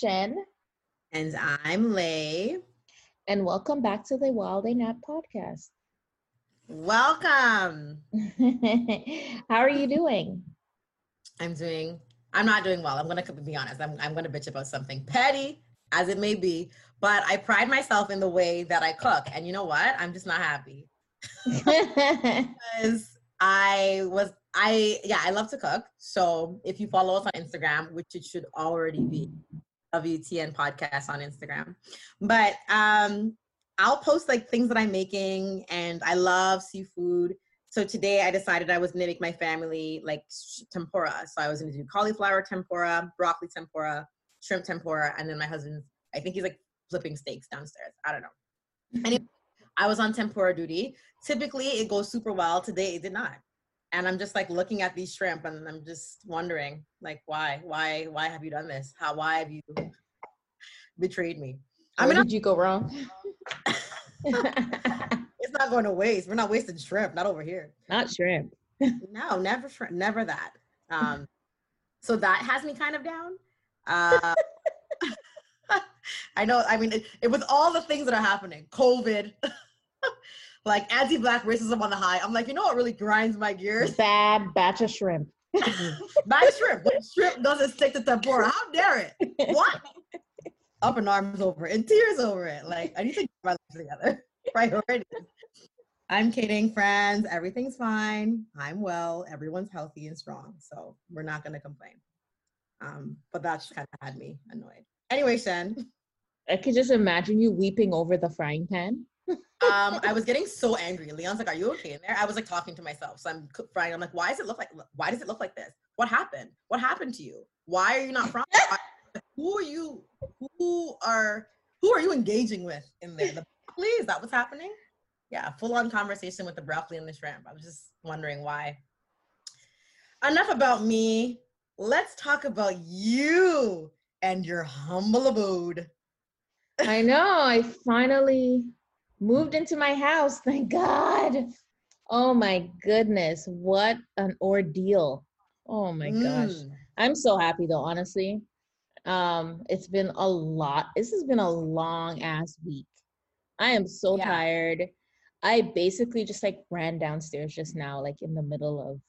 Shen, And I'm Lay. and welcome back to the Wild A Nap podcast. Welcome. How are you doing? I'm doing, I'm not doing well. I'm going to be honest. I'm, I'm going to bitch about something petty as it may be, but I pride myself in the way that I cook. And you know what? I'm just not happy because I was, I, yeah, I love to cook. So if you follow us on Instagram, which it should already be, WTN podcast on Instagram. But um, I'll post like things that I'm making, and I love seafood. So today I decided I was gonna make my family like tempura. So I was gonna do cauliflower tempura, broccoli tempura, shrimp tempura, and then my husband, I think he's like flipping steaks downstairs. I don't know. Anyway, I was on tempura duty. Typically it goes super well. Today it did not. And I'm just like looking at these shrimp and I'm just wondering, like, why? Why why have you done this? How why have you betrayed me? I mean, did you go wrong? it's not going to waste. We're not wasting shrimp, not over here. Not shrimp. No, never, shrimp, never that. Um, so that has me kind of down. Uh, I know. I mean, it, it was all the things that are happening. COVID, like anti-black racism on the high. I'm like, you know what really grinds my gears? Bad batch of shrimp. Bad shrimp. When shrimp doesn't stick to tempura, how dare it? What? Up in arms over it, in tears over it. Like I need to get my life together. Priorities. I'm kidding, friends. Everything's fine. I'm well. Everyone's healthy and strong, so we're not gonna complain. Um, but that just kind of had me annoyed. Anyway, Shen, I could just imagine you weeping over the frying pan. Um, I was getting so angry. Leon's like, "Are you okay in there?" I was like talking to myself, so I'm crying. I'm like, "Why does it look like? Why does it look like this? What happened? What happened to you? Why are you not? Why- who are you? Who are who are you engaging with in there? The broccoli? Is that what's happening? Yeah, full on conversation with the broccoli and the shrimp. I was just wondering why. Enough about me. Let's talk about you and your humble abode. I know. I finally moved into my house. Thank God. Oh my goodness. What an ordeal. Oh my gosh. Mm. I'm so happy though, honestly. Um, it's been a lot. This has been a long ass week. I am so Yeah. tired. I basically just like ran downstairs just now, like in the middle of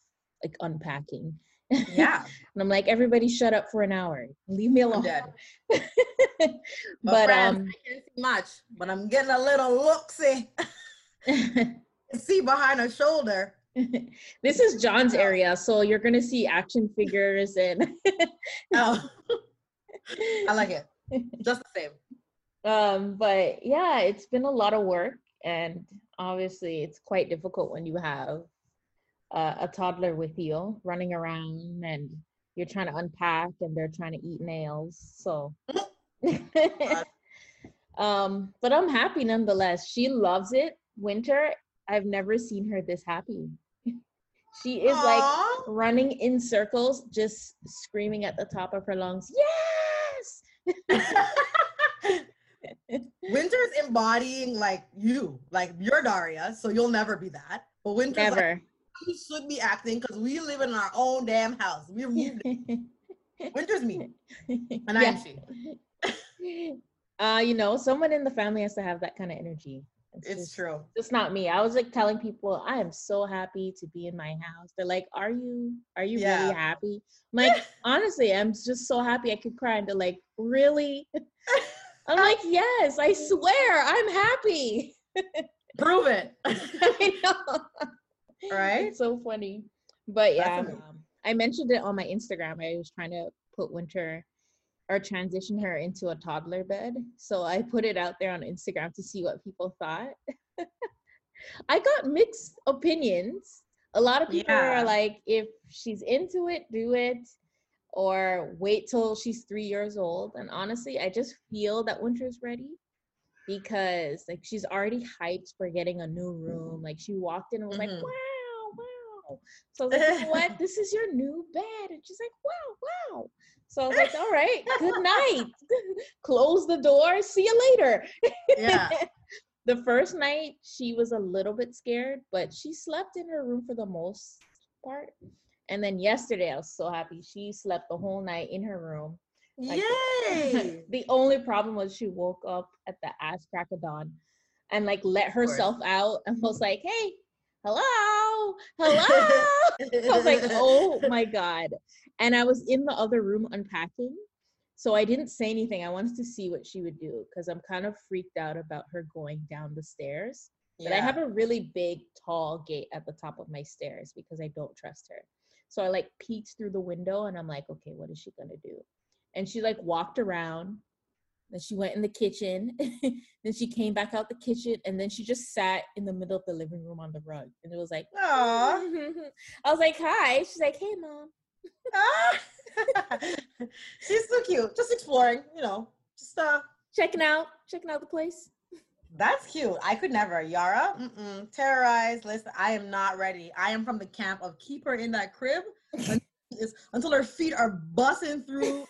like unpacking. Yeah, and I'm like, everybody shut up for an hour. Leave me alone. but friends, um I can't see much, but I'm getting a little look see. see behind her shoulder. this is John's area, so you're gonna see action figures and Oh, I like it. Just the same. um but yeah it's been a lot of work and obviously it's quite difficult when you have uh, a toddler with you running around and you're trying to unpack and they're trying to eat nails so. Um but i'm happy nonetheless. She loves it. Winter i've never seen her this happy. She is like running in circles just screaming at the top of her lungs yes! Winter's embodying like you, like you're Daria, so you'll never be that. But Winter's like, never we should be acting because we live in our own damn house. We're moved. in. Winter's me, and I am she. uh, you know, someone in the family has to have that kind of energy. It's just, true. It's not me. I was like telling people, I am so happy to be in my house. They're like, Are you are you Yeah. really happy? I'm like, honestly, I'm just so happy I could cry. And they're like, Really? I'm like, Yes, I swear, I'm happy. Prove it. I know. Right? It's so funny. But yeah, um, I mentioned it on my Instagram. I was trying to put Winter or transition her into a toddler bed. So I put it out there on Instagram to see what people thought. I got mixed opinions. A lot of people Yeah. are like, if she's into it, do it, or wait till she's three years old. And honestly, I just feel that Winter's ready because like she's already hyped for getting a new room. Like she walked in and was like, Mhm. wow, wow. So I was like, you know what? This is your new bed. And she's like, wow, wow. So I was like, all right, good night. Close the door. See you later. Yeah. the first night she was a little bit scared, but she slept in her room for the most part. And then yesterday I was so happy. She slept the whole night in her room. Like, Yay. the only problem was she woke up at the ass crack of dawn and like let herself out and was like, hey, hello, hello. I was like, oh my God. And I was in the other room unpacking. So I didn't say anything. I wanted to see what she would do because I'm kind of freaked out about her going down the stairs. But I have a really big, tall gate at the top of my stairs because I don't trust her. So I like peeked through the window and I'm like, okay, what is she gonna do? And she like walked around. Then she went in the kitchen. then she came back out the kitchen and then she just sat in the middle of the living room on the rug. And it was like, Aw. I was like, hi. She's like, hey, mom. Ah. She's so cute. Just exploring, you know. Just uh Checking out, checking out the place. that's cute. I could never. Yara, mm-mm. terrorize. Listen, I am not ready. I am from the camp of keep her in that crib until, until her feet are busting through.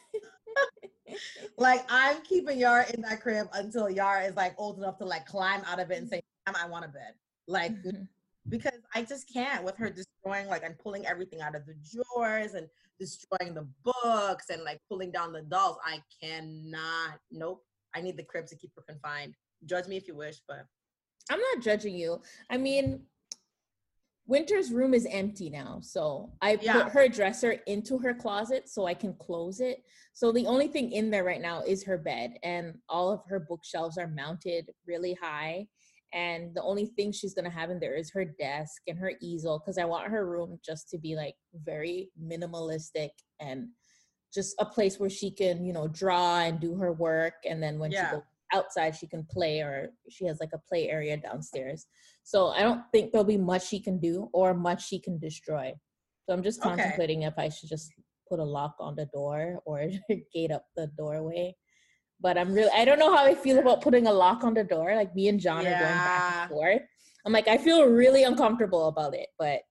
Like I'm keeping Yara in that crib until Yara is like old enough to like climb out of it and say, "Mom, I want a bed." Like mm-hmm. because I just can't with her destroying like and pulling everything out of the drawers and destroying the books and like pulling down the dolls. I cannot. Nope. I need the crib to keep her confined. Judge me if you wish, but I'm not judging you. I mean, Winter's room is empty now. So I Yeah. put her dresser into her closet so I can close it. So the only thing in there right now is her bed, and all of her bookshelves are mounted really high. And the only thing she's gonna have in there is her desk and her easel because I want her room just to be like very minimalistic and just a place where she can, you know, draw and do her work. And then when Yeah. she goes outside, she can play or she has like a play area downstairs. So I don't think there'll be much she can do or much she can destroy. So I'm just Okay. contemplating if I should just put a lock on the door or gate up the doorway. But I'm really I don't know how I feel about putting a lock on the door. Like me and John are going back and forth. I'm like, I feel really uncomfortable about it, but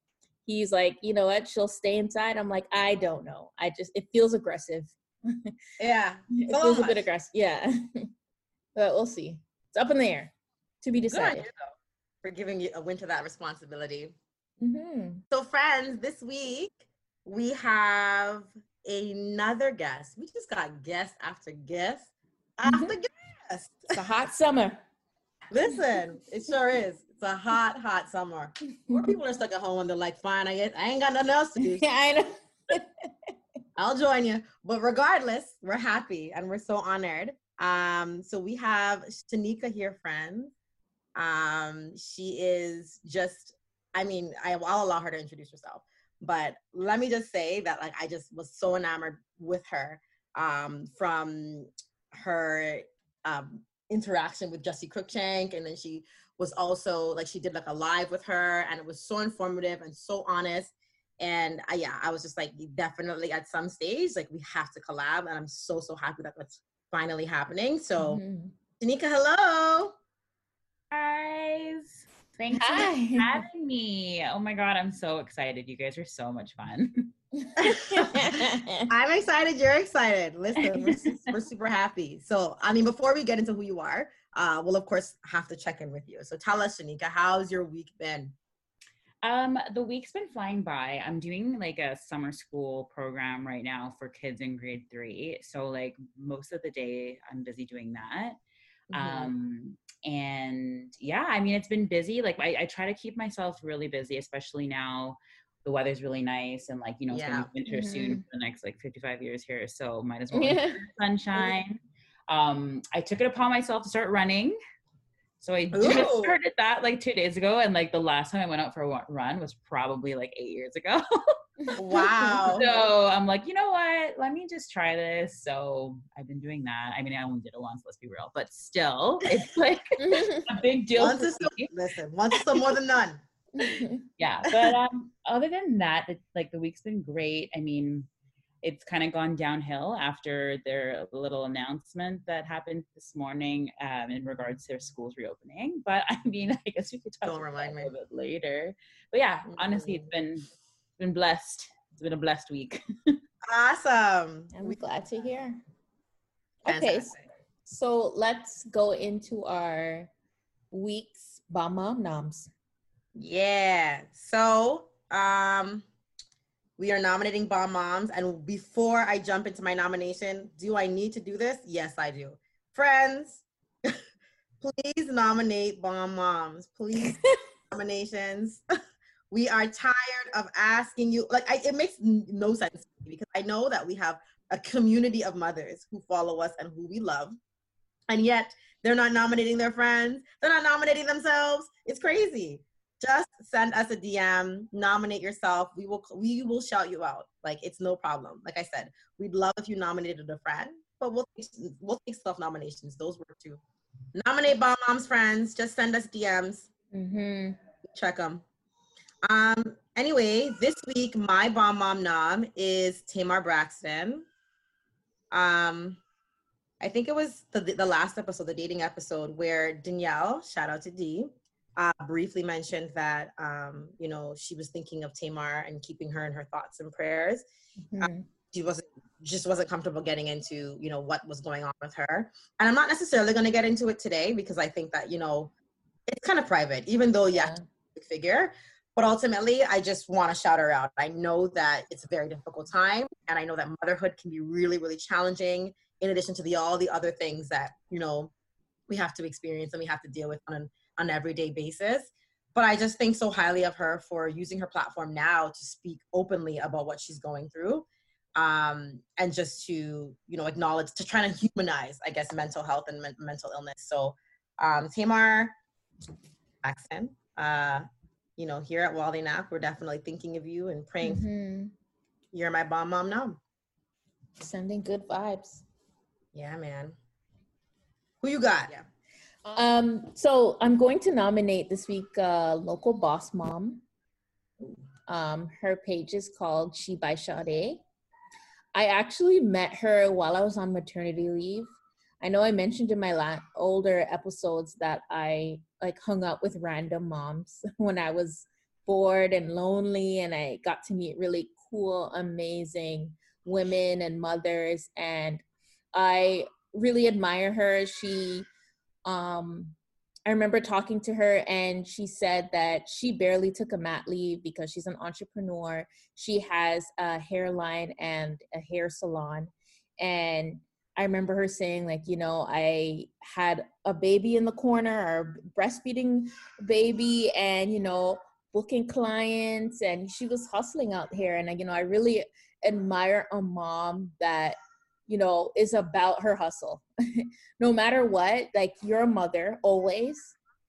he's like, you know what, she'll stay inside. I'm like, I don't know. I just it feels aggressive. yeah. it So feels a bit aggressive. Yeah. but we'll see. It's up in the air to be Good decided. though for giving you a winter that responsibility. hmm So, friends, this week we have another guest. We just got guest after guest after guest. It's a hot summer. Listen, it sure is. It's a hot, hot summer. More people are stuck at home and they're like, fine, I guess I ain't got nothing else to do. yeah, I know. I'll join you. But regardless, we're happy and we're so honored. Um, so we have Shanika here, friends. Um, she is just, I mean, I, I'll allow her to introduce herself. But let me just say that like I just was so enamored with her um, from her um, interaction with Jessi Cruickshank, and then she was also like she did like a live with her, and it was so informative and so honest. And I, yeah, I was just like, definitely at some stage, like we have to collab, and I'm so so happy that that's finally happening. So, Mhm. Tanika, hello. guys. Thanks so Hi. for having me. Oh my god, I'm so excited. You guys are so much fun. I'm excited. You're excited. Listen, we're, su- we're super happy. So, I mean, before we get into who you are, uh, we'll of course have to check in with you. So, tell us, Shanika, how's your week been? Um, the week's been flying by. I'm doing like a summer school program right now for kids in grade three. So like most of the day I'm busy doing that. Mhm. Um, and yeah, I mean, it's been busy. Like I, I try to keep myself really busy, especially now the weather's really nice and like, you know, it's Yeah. gonna be winter soon Mhm. for the next like 55 years here. So might as well sunshine. Um, I took it upon myself to start running. So I just started that like two days ago. And like the last time I went out for a run was probably like eight years ago. Wow. so I'm like, you know what? Let me just try this. So I've been doing that. I mean, I only did it once, let's be real, but still, it's like a big deal. Once is listen, once is more than none. Yeah. But um, other than that, it, like the week's been great. I mean, it's kind of gone downhill after their little announcement that happened this morning um, in regards to their schools reopening. But I mean, I guess we could talk Don't about remind that me. a little bit later. But yeah, honestly, it's been been blessed. It's been a blessed week. Awesome. I'm glad to hear. Okay, so let's go into our week's Bama Noms. Yeah. So, um, we are nominating bomb moms, and before I jump into my nomination, do I need to do this? Yes, I do. Friends, please nominate bomb moms. Please nominations. we are tired of asking you. Like, I, it makes no sense to me because I know that we have a community of mothers who follow us and who we love, and yet they're not nominating their friends. They're not nominating themselves. It's crazy just send us a DM, nominate yourself. We will we will shout you out. Like it's no problem. Like I said, we'd love if you nominated a friend, but we'll take, we'll take self nominations. Those work too. Nominate bomb moms friends. Just send us DMs. Mm-hmm. Check them. Um. Anyway, this week my bomb mom nom is Tamar Braxton. Um. I think it was the, the last episode, the dating episode, where Danielle, shout out to D, uh, briefly mentioned that um, you know she was thinking of Tamar and keeping her in her thoughts and prayers. Mhm. She wasn't just wasn't comfortable getting into you know what was going on with her, and I'm not necessarily going to get into it today because I think that you know it's kind of private, even though yeah, Yeah. figure. But ultimately, I just want to shout her out. I know that it's a very difficult time, and I know that motherhood can be really, really challenging. In addition to the all the other things that you know we have to experience and we have to deal with on an on an everyday basis. But I just think so highly of her for using her platform now to speak openly about what she's going through, um, and just to you know acknowledge to try to humanize, I guess, mental health and men- mental illness. So, um, Tamar Jackson, uh, you know, here at Wally Nap, we're definitely thinking of you and praying. Mhm. You're my bomb mom now. Sending good vibes. Yeah, man. Who you got? Yeah. Um, so I'm going to nominate this week uh, local boss mom. Um, her page is called She by Sade. I actually met her while I was on maternity leave. I know I mentioned in my la- older episodes that I like hung out with random moms when I was bored and lonely, and I got to meet really cool, amazing women and mothers. And I really admire her. She um I remember talking to her and she said that she barely took a mat leave because she's an entrepreneur. She has a hairline and a hair salon. And I remember her saying, like, you know, I had a baby in the corner or breastfeeding baby and, you know, booking clients and she was hustling out here. And, you know, I really admire a mom that you know, is about her hustle. no matter what, like you're a mother always,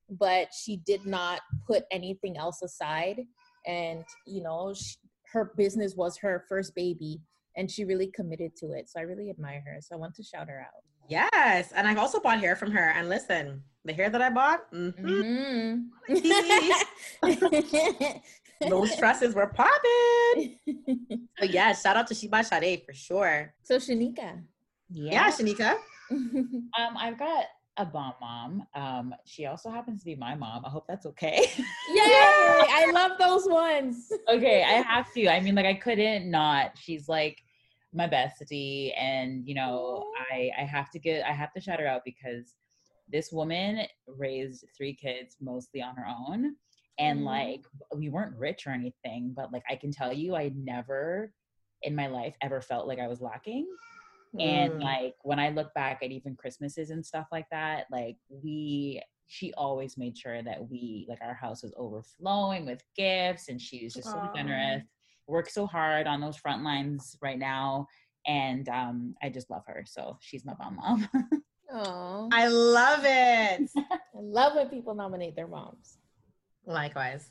but she did not put anything else aside. And, you know, she, her business was her first baby and she really committed to it. So I really admire her. So I want to shout her out. Yes, and I've also bought hair from her. And listen, the hair that I bought, mhm, Mhm. those tresses were popping. But yeah, shout out to She by Sade for sure. so Shanika. Yeah, Shanika. Um, I've got a bomb mom. Um, she also happens to be my mom. I hope that's okay. Yay! I love those ones. okay, I have to. I mean, like I couldn't not. She's like my bestie, and you know, I I have to get I have to shout her out because this woman raised three kids mostly on her own, and Mhm. like we weren't rich or anything, but like I can tell you, I never in my life ever felt like I was lacking. And Mm. like when I look back at even Christmases and stuff like that, like we she always made sure that we like our house was overflowing with gifts and she was just so generous worked so hard on those front lines right now and um i just love her so she's my bomb mom Oh, I love it. I love when people nominate their moms. Likewise.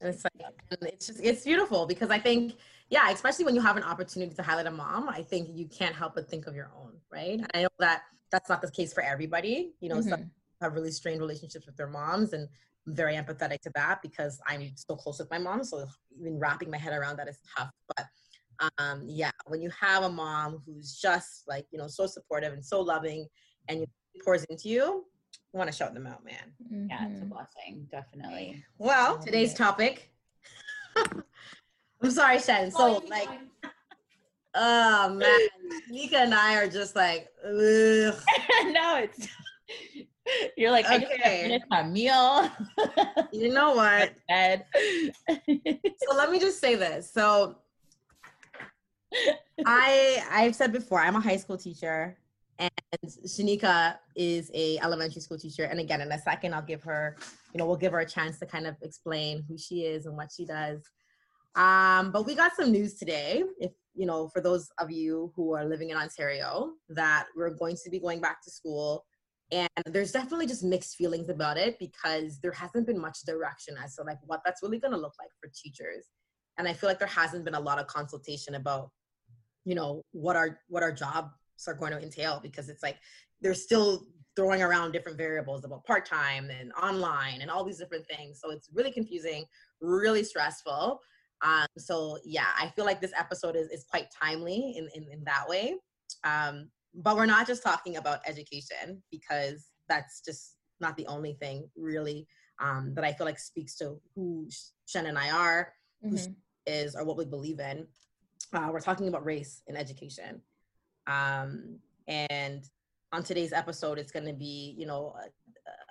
And it's like it's just it's beautiful because I think, yeah, especially when you have an opportunity to highlight a mom, I think you can't help but think of your own, right? And I know that that's not the case for everybody. You know, some Mhm. have really strained relationships with their moms and I'm very empathetic to that because I'm so close with my mom. So even wrapping my head around that is tough. But um, yeah, when you have a mom who's just like, you know, so supportive and so loving and you pours into you, you want to shout them out, man. yeah it's a Mhm. blessing definitely Well, today's topic. I'm sorry, Shen. So, like, oh man, Nika and I are just like, ugh. no it's you're like i just Okay. finish my meal you know what? bed So let me just say this. So I I've said before, I'm a high school teacher, and Shanika is a elementary school teacher. And again, in a second, I'll give her, you know, we'll give her a chance to kind of explain who she is and what she does. Um, but we got some news today. If you know, for those of you who are living in Ontario, that we're going to be going back to school. And there's definitely just mixed feelings about it because there hasn't been much direction as to like what that's really going to look like for teachers. And I feel like there hasn't been a lot of consultation about, you know, what our what our jobs are going to entail because it's like they're still throwing around different variables about part-time and online and all these different things. So it's really confusing, really stressful. Um, so yeah, I feel like this episode is, is quite timely in, in, in that way. Um, but we're not just talking about education because that's just not the only thing really um, that I feel like speaks to who Shen and I are, who Mhm. is, or what we believe in. Uh, we're talking about race in education. Um, and on today's episode, it's going to be, you know,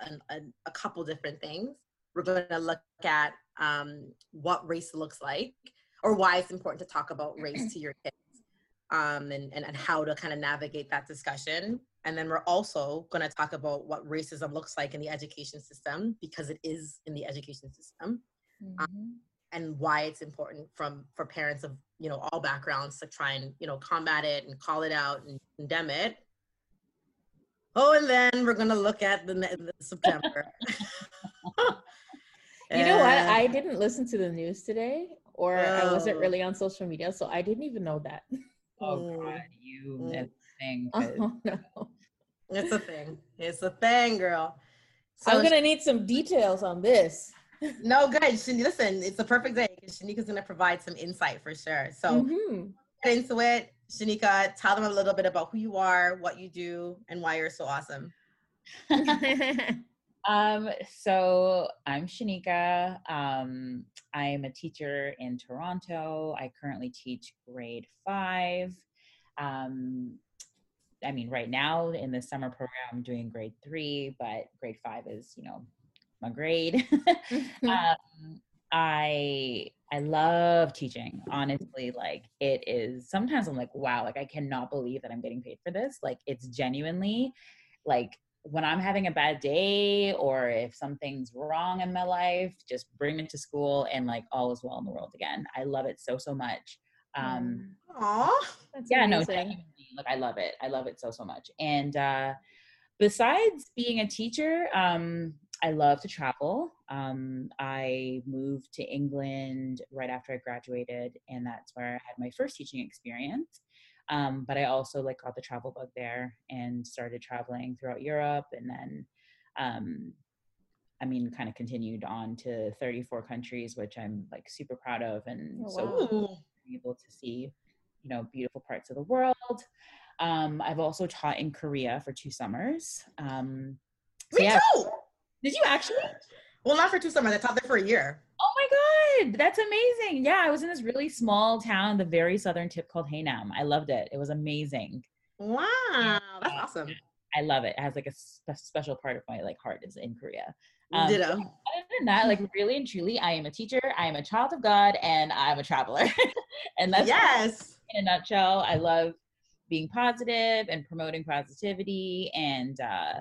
a, a- a couple different things. We're going to look at um, what race looks like or why it's important to talk about race to your kids um, and, and, and how to kind of navigate that discussion. And then we're also going to talk about what racism looks like in the education system because it is in the education system Mhm. and why it's important from for parents of you know all backgrounds to try and you know combat it and call it out and condemn it oh and then we're gonna look at the, the september You know what? I didn't listen to the news today, or I wasn't Oh. really on social media, so I didn't even know that. oh god you Mm. that thing 'cause- Oh no! it's a thing it's a thing girl so I'm gonna need some details on this. no good Shan- listen it's a perfect day because shanika's gonna provide some insight for sure so Mhm. get into it shanika tell them a little bit about who you are what you do and why you're so awesome Um, so I'm Shanika. Um, I'm a teacher in Toronto. I currently teach grade five. Um, I mean, right now in the summer program, I'm doing grade three, but grade five is, you know, my grade. um, I I love teaching. Honestly, like it is. Sometimes I'm like, wow, like I cannot believe that I'm getting paid for this. Like it's genuinely, like when I'm having a bad day or if something's wrong in my life, just bring it to school and like all is well in the world again. I love it so so much. Um, Aw. That's yeah no amazing. genuinely, like i love it i love it so so much and uh besides being a teacher um i love to travel um i moved to england right after i graduated and that's where i had my first teaching experience um but i also like got the travel bug there and started traveling throughout europe and then um I mean, kind of continued on to 34 countries, which I'm like super proud of, and Oh, so wow. Ooh. able to see you know beautiful parts of the world um, i've also taught in korea for two summers um, so Me yeah too. did you actually Well, not for two summers. I taught there for a year. oh my god that's amazing yeah i was in this really small town the very southern tip called haenam i loved it it was amazing Wow, that's awesome. i love it it has like a spe- special part of my like heart is in korea Um, Ditto. other than that like really and truly i am a teacher i am a child of god and i'm a traveler and that's Yes. in a nutshell, I love being positive and promoting positivity and uh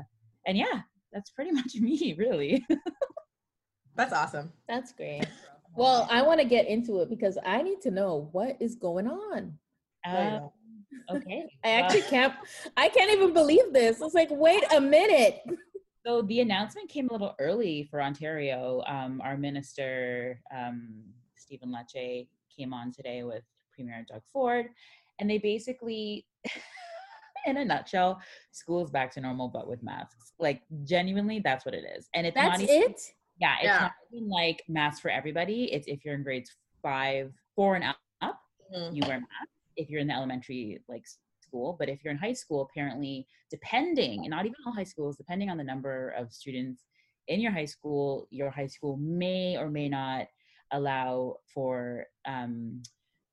and yeah, that's pretty much me, really. That's awesome. That's great. Well, I want to get into it because I need to know what is going on. Um, okay. I actually can't. I can't even believe this. It's like, wait a minute. So the announcement came a little early for Ontario. Um, our minister, um, Stephen Lecce, came on today with Premier Doug Ford, and they basically, in a nutshell, school's back to normal, but with masks. Like genuinely, that's what it is, and it's That's not even, it. Yeah, it's Yeah. not even like masks for everybody. It's if you're in grades five, four, and up, Mhm. you wear masks. If you're in the elementary like school, but if you're in high school, apparently, depending, and not even all high schools, depending on the number of students in your high school, your high school may or may not allow for um,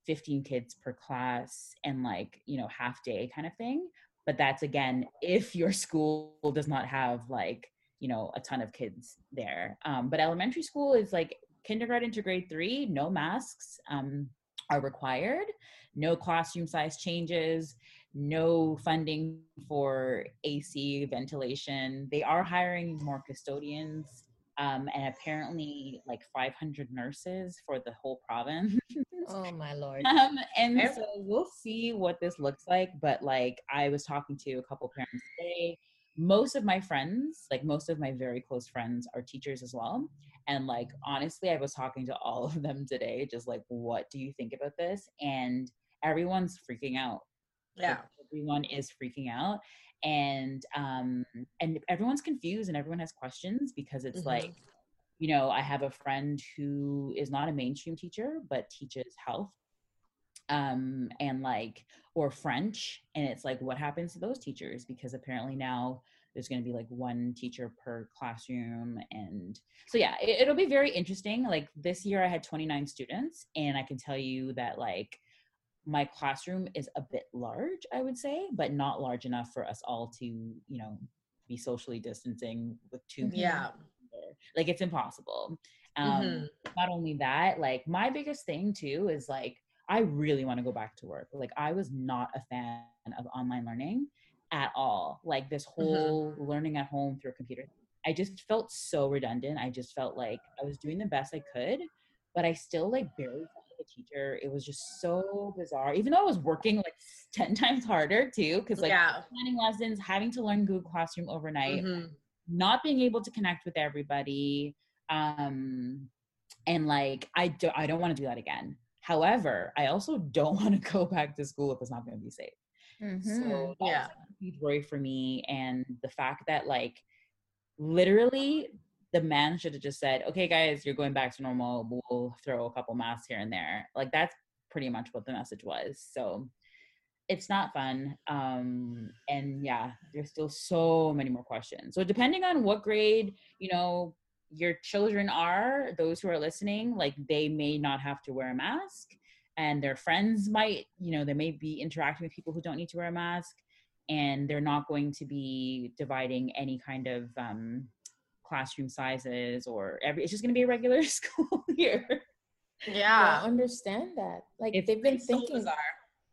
15 kids per class and like you know half day kind of thing. But that's again if your school does not have like you know a ton of kids there. Um, but elementary school is like kindergarten to grade three, no masks um, are required, no classroom size changes, no funding for AC ventilation. They are hiring more custodians. Um, and apparently, like 500 nurses for the whole province. Oh my lord. Um, and so we'll see what this looks like. But like I was talking to a couple parents today. Most of my friends, like most of my very close friends, are teachers as well. And like honestly, I was talking to all of them today, just like, what do you think about this? And everyone's freaking out. Yeah. Like, everyone is freaking out. And um and everyone's confused and everyone has questions because it's Mhm. like you know, I have a friend who is not a mainstream teacher but teaches health um and like or French and it's like what happens to those teachers because apparently now there's going to be like one teacher per classroom and so yeah it, it'll be very interesting like this year I had 29 students and I can tell you that like my classroom is a bit large I would say but not large enough for us all to you know be socially distancing with two people Yeah. like it's impossible um Mhm. not only that like my biggest thing too is like i really want to go back to work. Like i was not a fan of online learning at all. Like this whole learning at home through a computer i just felt so redundant. I just felt like i was doing the best i could but i still like barely felt like a teacher. It was just so bizarre. Even though i was working like 10 times harder too because like yeah. planning lessons having to learn google classroom overnight Mhm. not being able to connect with everybody um and like i do, i don't want to do that again however i also don't want to go back to school if it's not going to be safe Mhm. so that's Yeah. a huge worry for me and the fact that like literally the man should have just said okay guys you're going back to normal we'll throw a couple masks here and there like that's pretty much what the message was so it's not fun um and yeah there's still so many more questions so depending on what grade you know your children are those who are listening like they may not have to wear a mask and their friends might you know they may be interacting with people who don't need to wear a mask and they're not going to be dividing any kind of um classroom sizes or every it's just going to be a regular school year Yeah. don't understand that. Like It's- they've been It's so thinking,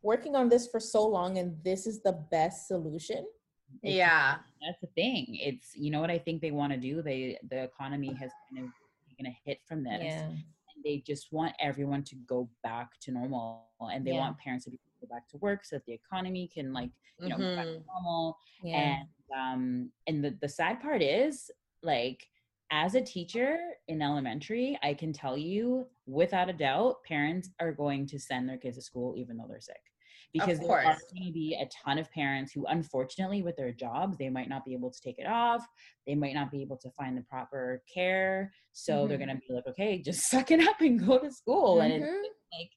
working on this for so long, and this is the best solution. It's- Yeah. that's the thing it's you know what i think they want to do they the economy has kind of taken a hit from this Yeah. and they just want everyone to go back to normal and they Yeah. want parents to be able to go back to work so that the economy can like you know go back to normal Yeah. and um and the, the sad part is like as a teacher in elementary i can tell you without a doubt parents are going to send their kids to school even though they're sick because there are going to be a ton of parents who unfortunately with their jobs they might not be able to take it off. They might not be able to find the proper care. So they're Mhm. going to be like okay just suck it up and go to school. And it's Mhm. like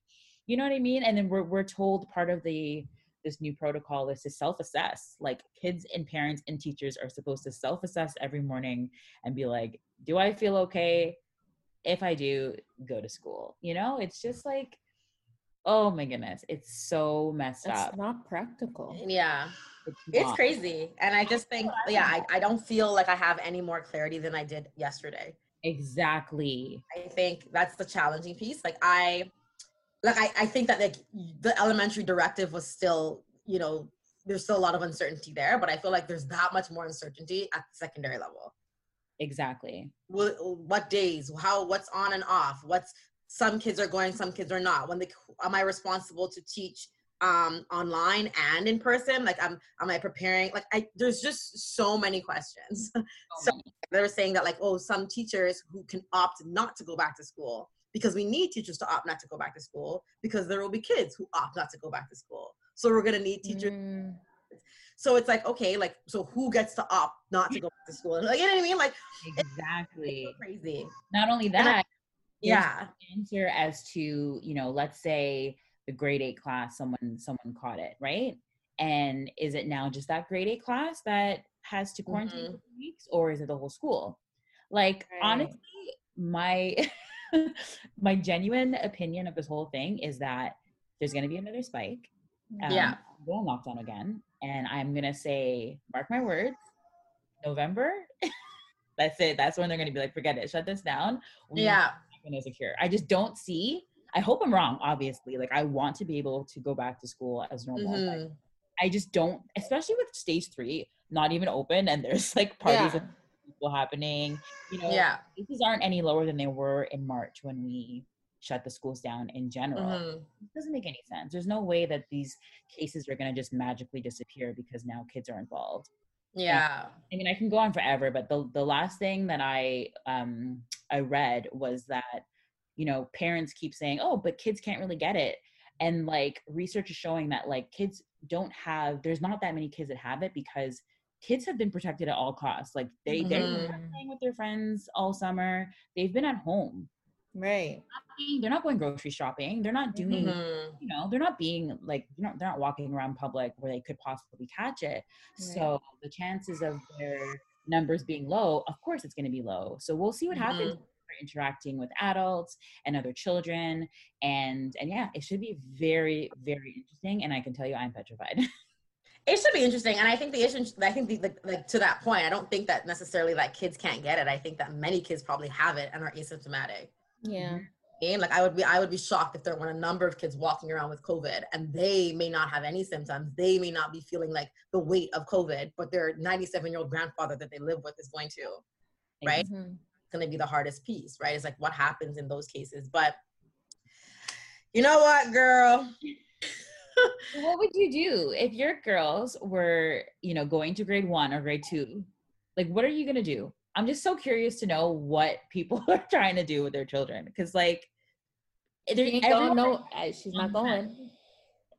you know what i mean? And then we're, we're told part of the this new protocol is to self-assess. Like kids and parents and teachers are supposed to self-assess every morning and be like do i feel okay? If i do go to school. You know? It's just like oh my goodness it's so messed That's up It's not practical. Yeah. it's, It's crazy. And I just think, yeah, I, I don't feel like I have any more clarity than I did yesterday. exactly I think that's the challenging piece. Like I like I, I think that like the elementary directive was still, you know, there's still a lot of uncertainty there, but I feel like there's that much more uncertainty at the secondary level. exactly Wh- what days how what's on and off what's some kids are going some kids are not. When they am i responsible to teach um online and in person? Like i'm am i preparing? Like i there's just so many questions. So- they were saying that like oh some teachers who can opt not to go back to school because we need teachers to opt not to go back to school because there will be kids who opt not to go back to school. So we're going to need teachers. Mm, so it's like okay like so who gets to opt not to go back to school? Like you know what i mean? Like exactly. crazy. Not only that yeah answer as to you know let's say the grade eight class someone someone caught it right and is it now just that grade eight class that has to quarantine Mhm. for weeks or is it the whole school like Right. honestly my my genuine opinion of this whole thing is that there's going to be another spike um, Yeah. go on lockdown again and i'm going to say mark my words november that's it that's when they're going to be like forget it shut this down We yeah going to secure. I just don't see. I hope I'm wrong. Obviously, like I want to be able to go back to school as normal. but Mhm. I just don't, especially with stage three not even open, and there's like parties Yeah. and people happening. You know, yeah cases aren't any lower than they were in March when we shut the schools down in general. Mhm. It doesn't make any sense. There's no way that these cases are going to just magically disappear because now kids are involved. Yeah I mean, I can go on forever, but the the last thing that I um I read was that you know parents keep saying, "Oh, but kids can't really get it," and like research is showing that like kids don't have. There's not that many kids that have it because kids have been protected at all costs. Like they they're Mhm. playing with their friends all summer. They've been at home. Right. They're not going grocery shopping. They're not doing Mhm. you know they're not being like you know they're not walking around public where they could possibly catch it so the chances of their numbers being low of course it's going to be low so we'll see what happens Mhm. when we're interacting with adults and other children and and yeah it should be very very interesting and i can tell you i'm petrified it should be interesting and i think the issue i think the, the like to that point i don't think that necessarily like kids can't get it i think that many kids probably have it and are asymptomatic Yeah. And like I would be, I would be shocked if there weren't a number of kids walking around with COVID and they may not have any symptoms. They may not be feeling like the weight of COVID, but their 97 year old grandfather that they live with is going to. Right. Mhm. It's going to be the hardest piece, right? It's like what happens in those cases. But you know what, girl? what would you do if your girls were you know going to grade one or grade two like what are you going to do i'm just so curious to know what people are trying to do with their children because like She ain't going, everyone- no, uh, she's not Mhm. going.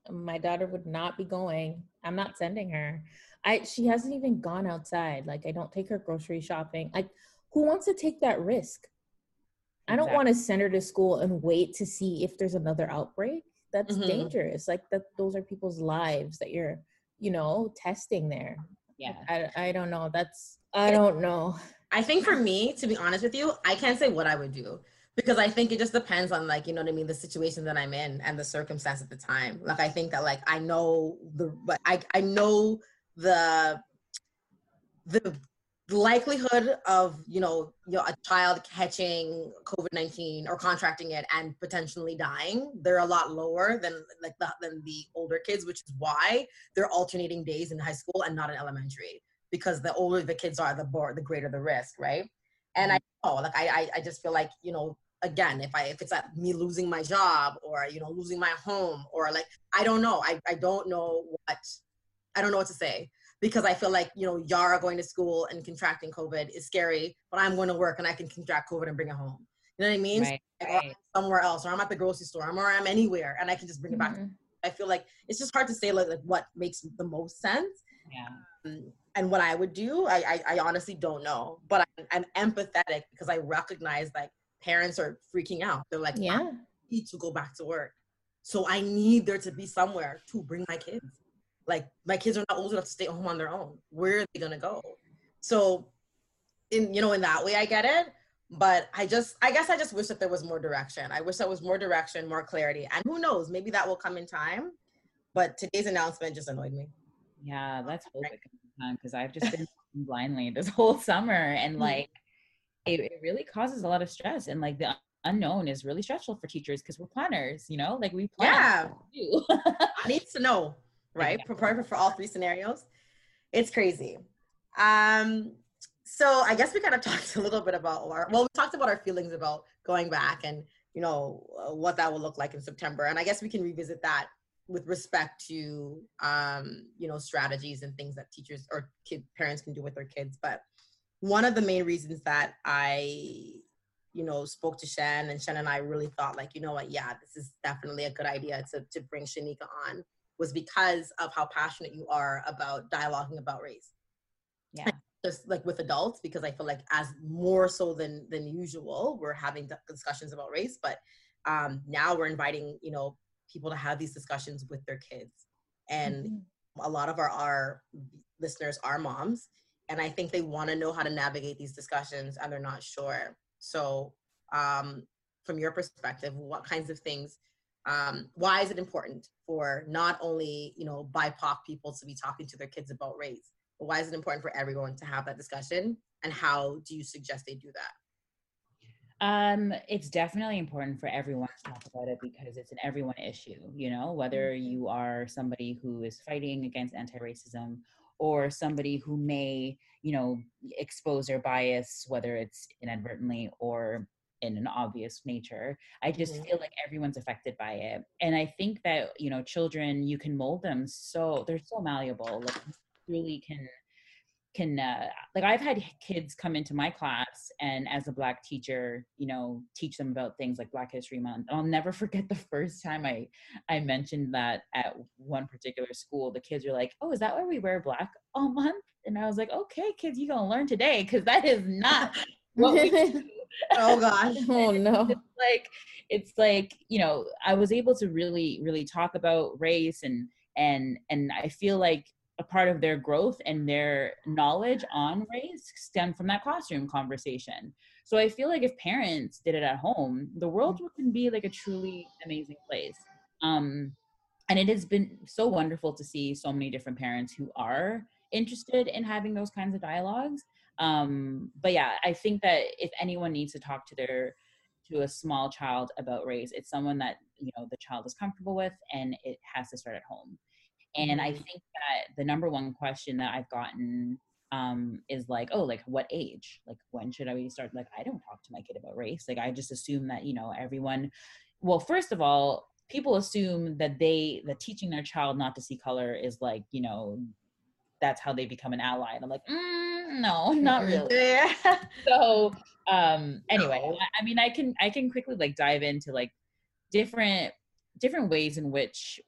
My daughter would not be going. I'm not sending her. I she hasn't even gone outside. Like I don't take her grocery shopping. Like who wants to take that risk? I don't Exactly. want to send her to school and wait to see if there's another outbreak. That's Mhm. dangerous. Like that those are people's lives that you're, you know, testing there. yeah I I don't know. That's I don't know. I think for me, to be honest with you, I can't say what I would do because I think it just depends on like, you know what I mean, the situation that I'm in and the circumstance at the time. Like I think that like I know the but I I know the the likelihood of you know you know a child catching covid-19 or contracting it and potentially dying they're a lot lower than like the, than the older kids which is why they're alternating days in high school and not in elementary because the older the kids are the more the greater the risk right and i know like I, I i just feel like you know again if i if it's at me losing my job or you know losing my home or like i don't know i i don't know what i don't know what to say because I feel like you know Yara going to school and contracting COVID is scary, but I'm going to work and I can contract COVID and bring it home. You know what I mean? right, Like, right. I'm somewhere else, or I'm at the grocery store, I'm or I'm anywhere, and I can just bring it back. Mhm. I feel like it's just hard to say like, like what makes the most sense yeah um, and what I would do. I I, I honestly don't know, but I'm, I'm empathetic because I recognize like parents are freaking out. They're like, Yeah. I need to go back to work, so I need there to be somewhere to bring my kids. Like my kids are not old enough to stay home on their own. Where are they going to go? So in you know in that way i get it but i just i guess i just wish that there was more direction. I wish there was more direction more clarity and who knows maybe that will come in time but today's announcement just annoyed me. Yeah, let's hope it comes in time because I've just been blindly this whole summer and Mhm. like it, it really causes a lot of stress and like the unknown is really stressful for teachers because we're planners, you know, like we plan. yeah. I need to know right Exactly. prepare for all three scenarios it's crazy um so I guess we kind of talked a little bit about our well, we talked about our feelings about going back and you know uh, what that will look like in September, and I guess we can revisit that with respect to um, you know strategies and things that teachers or kid parents can do with their kids. But one of the main reasons that I you know spoke to Shen and Shen and I really thought like you know what yeah this is definitely a good idea to to bring Shanika on was because of how passionate you are about dialoguing about race. Yeah. Just like with adults, because I feel like as more so than than usual, we're having discussions about race, but um, now we're inviting you know people to have these discussions with their kids, and mm-hmm. a lot of our our listeners are moms, and I think they want to know how to navigate these discussions, and they're not sure. So, um, from your perspective, what kinds of things um, why is it important for not only you know bipoc people to be talking to their kids about race but why is it important for everyone to have that discussion and how do you suggest they do that um, it's definitely important for everyone to talk about it because it's an everyone issue, you know, whether mm-hmm. you are somebody who is fighting against anti-racism or somebody who may, you know, expose their bias, whether it's inadvertently or in an obvious nature. I just mm-hmm. feel like everyone's affected by it. And I think that, you know, children, you can mold them so they're so malleable. Like really can can uh, like I've had kids come into my class and as a black teacher, you know, teach them about things like Black History Month. I'll never forget the first time I I mentioned that at one particular school. The kids were like, "Oh, is that why we wear black all month?" And I was like, "Okay, kids, you're gonna learn today because that is not what we do oh gosh. Oh no. It's like it's like, you know, I was able to really, really talk about race and and and I feel like a part of their growth and their knowledge on race stem from that classroom conversation. So I feel like if parents did it at home, the world can be like a truly amazing place. Um, and it has been so wonderful to see so many different parents who are interested in having those kinds of dialogues um but yeah i think that if anyone needs to talk to their to a small child about race it's someone that you know the child is comfortable with and it has to start at home and i mm-hmm. think that the number one question that i've gotten um is like oh like what age like when should i start like i don't talk to my kid about race like i just assume that you know everyone well first of all people assume that they that teaching their child not to see color is like you know that's how they become an ally and i'm like mm, no, not really. Yeah. so um anyway, I mean I can I can quickly like dive into like different different ways in which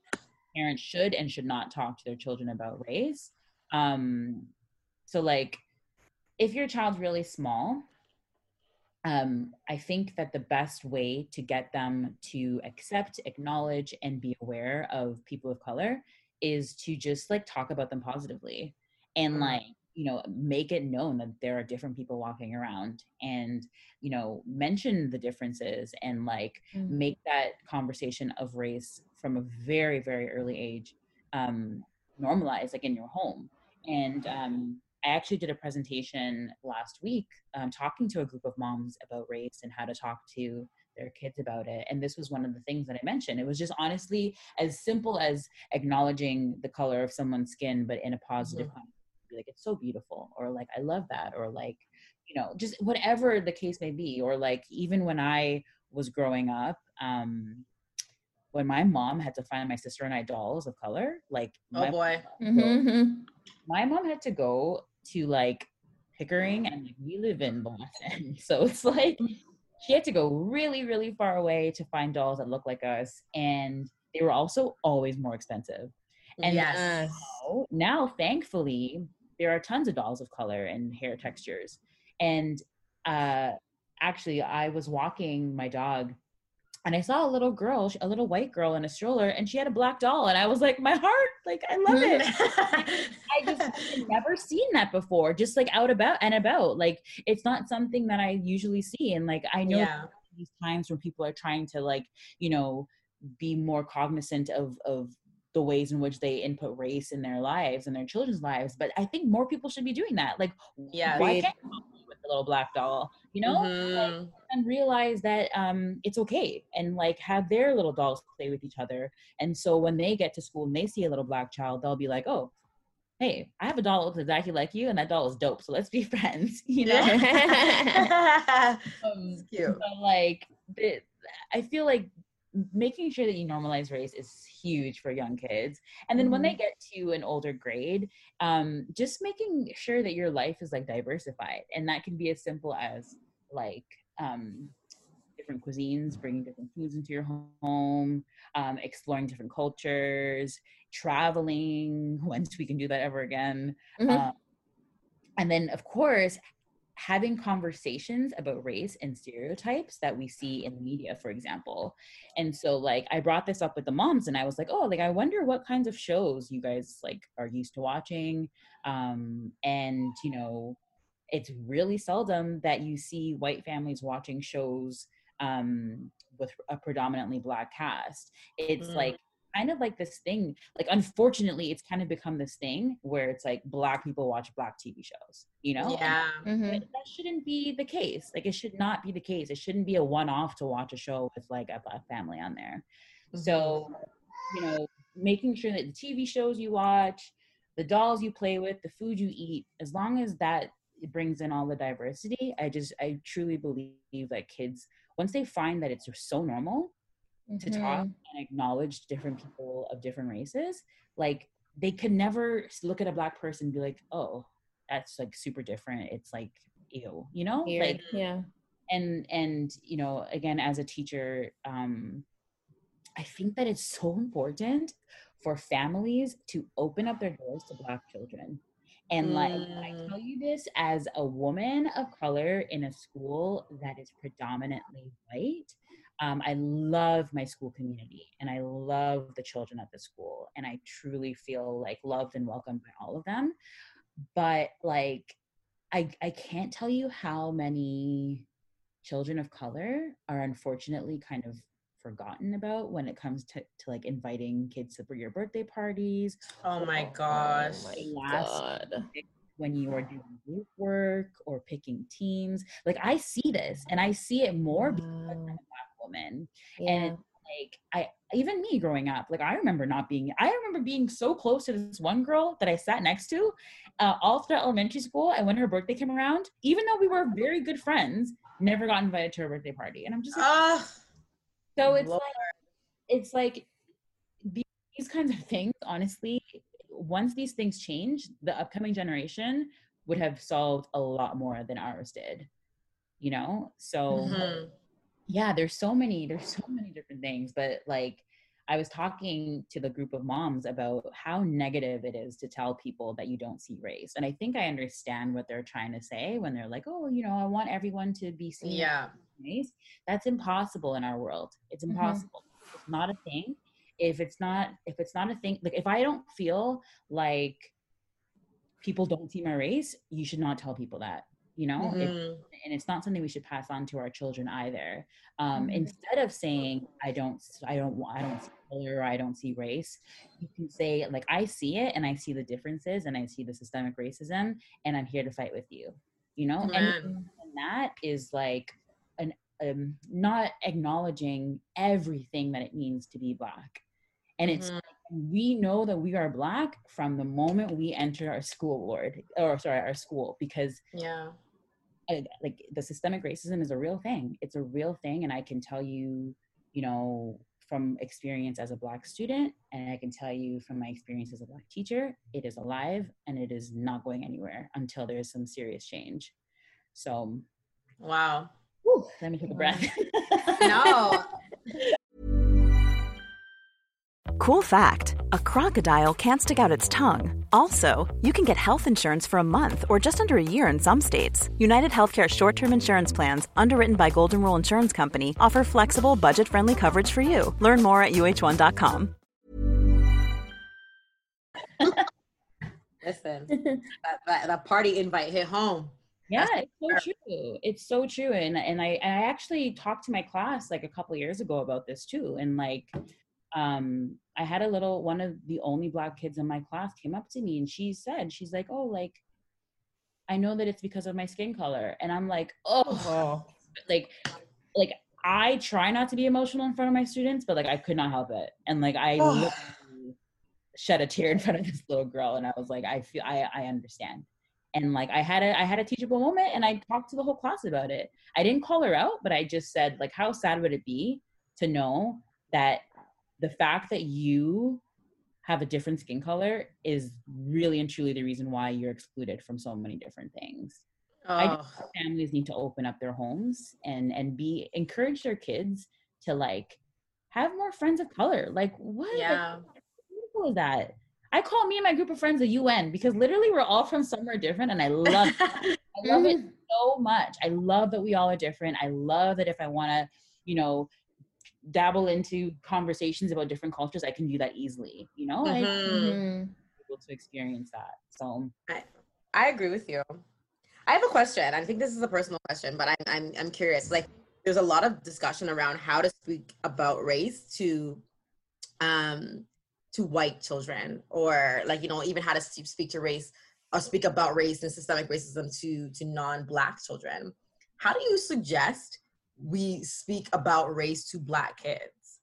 parents should and should not talk to their children about race. Um so like if your child's really small, um, I think that the best way to get them to accept, acknowledge, and be aware of people of color is to just like talk about them positively and mm. like you know make it known that there are different people walking around and you know mention the differences and like mm-hmm. make that conversation of race from a very very early age um normalized like in your home and um I actually did a presentation last week um, talking to a group of moms about race and how to talk to their kids about it. And this was one of the things that I mentioned. It was just honestly as simple as acknowledging the color of someone's skin, but in a positive mm-hmm be like it's so beautiful or like i love that or like you know just whatever the case may be or like even when i was growing up um when my mom had to find my sister and i dolls of color like oh boy mom, mm-hmm. my mom had to go to like pickering and like, we live in boston so it's like she had to go really really far away to find dolls that look like us and they were also always more expensive and yes. now, now thankfully there are tons of dolls of color and hair textures. And uh, actually, I was walking my dog and I saw a little girl, a little white girl in a stroller, and she had a black doll. And I was like, my heart, like, I love it. I just never seen that before, just like out about and about. Like, it's not something that I usually see. And like, I know yeah. these times when people are trying to, like, you know, be more cognizant of, of the ways in which they input race in their lives and their children's lives. But I think more people should be doing that. Like, yeah, why can't with the little black doll, you know, mm-hmm. like, and realize that um, it's okay and like have their little dolls play with each other. And so when they get to school and they see a little black child, they'll be like, oh, hey, I have a doll that looks exactly like you, and that doll is dope. So let's be friends, you know? Yeah. um, cute. but like, it, I feel like making sure that you normalize race is huge for young kids. And then when they get to an older grade, um, just making sure that your life is like diversified. And that can be as simple as like, um, different cuisines, bringing different foods into your home, um, exploring different cultures, traveling once we can do that ever again. Mhm. Um, and then, of course, having conversations about race and stereotypes that we see in the media, for example. And so, like, I brought this up with the moms, and I was like, "Oh, like, I wonder what kinds of shows you guys like are used to watching." Um, and you know, it's really seldom that you see white families watching shows um, with a predominantly black cast. It's Mm. like kind of like this thing. Like, unfortunately, it's kind of become this thing where it's like black people watch black TV shows. You know? And Yeah. Mhm. that shouldn't be the case. Like, it should not be the case. It shouldn't be a one-off to watch a show with like a black family on there. So, you know, making sure that the TV shows you watch, the dolls you play with, the food you eat, as long as that brings in all the diversity, I just, I truly believe that kids, once they find that it's so normal to talk Mhm. and acknowledge different people of different races, like they could never look at a black person and be like, oh, that's like super different. It's like, ew, you know? Weird. Like, yeah. and and you know again as a teacher um i think that it's so important for families to open up their doors to black children and like i Mm. tell you this as a woman of color in a school that is predominantly white um, i love my school community and i love the children at the school and i truly feel like loved and welcomed by all of them but like i i can't tell you how many children of color are unfortunately kind of forgotten about when it comes to, to like inviting kids to your birthday parties Oh my gosh. Oh my Last- god. when you are doing group work or picking teams like i see this and i see it more because i'm a black woman Yeah. and like i even me growing up like i remember not being i remember being so close to this one girl that i sat next to uh, all throughout elementary school and when her birthday came around even though we were very good friends never got invited to her birthday party and i'm just like Ah, so it's Lord. like it's like these kinds of things honestly once these things change the upcoming generation would have solved a lot more than ours did you know so mhm. Yeah there's so many there's so many different things but like i was talking to the group of moms about how negative it is to tell people that you don't see race and i think i understand what they're trying to say when they're like oh you know i want everyone to be seen Yeah. race that's impossible in our world. It's Mhm. impossible. It's not a thing. If it's not if it's not a thing like if i don't feel like people don't see my race you should not tell people that you know Mhm. and it's not something we should pass on to our children either um, Mhm. instead of saying i don't i don't i don't see color or i don't see race you can say like i see it and i see the differences and i see the systemic racism and i'm here to fight with you you know and, that is like an um, not acknowledging everything that it means to be black and it's Mhm. we know that we are black from the moment we enter our school board or sorry our school because Yeah. Like the systemic racism is a real thing it's a real thing and i can tell you you know from experience as a black student and i can tell you from my experience as a black teacher it is alive and it is not going anywhere until there is some serious change so Wow. whew, let me take a breath No. Cool fact a crocodile can't stick out its tongue. Also, you can get health insurance for a month or just under a year in some states. United Healthcare short term insurance plans, underwritten by Golden Rule Insurance Company, offer flexible, budget friendly coverage for you. Learn more at uh1.com. Listen, that, that, that party invite hit home. Yeah, That's it's so true. It's so true. And and I and I actually talked to my class like a couple years ago about this too. And like um I had a little one of the only black kids in my class came up to me and she said, she's like, Oh, like I know that it's because of my skin color. And I'm like, oh Oh. like like I try not to be emotional in front of my students, but like I could not help it. And like I Oh. shed a tear in front of this little girl and i was like i feel i i understand and like i had a i had a teachable moment and i talked to the whole class about it i didn't call her out but i just said like how sad would it be to know that the fact that you have a different skin color is really and truly the reason why you're excluded from so many different things Oh, I families need to open up their homes and and be encourage their kids to like have more friends of color. Like what? Yeah. beautiful is that? I call me and my group of friends the UN because literally we're all from somewhere different, and I love it. I love it mm. so much. I love that we all are different. I love that if I want to, you know, dabble into conversations about different cultures, I can do that easily. You know, I Mhm. Mhm. able to experience that. So I I agree with you. I have a question. I think this is a personal question, but I'm I'm I'm curious. Like, there's a lot of discussion around how to speak about race to, um, to white children, or like you know even how to speak to race or speak about race and systemic racism to to non-black children. How do you suggest we speak about race to black kids?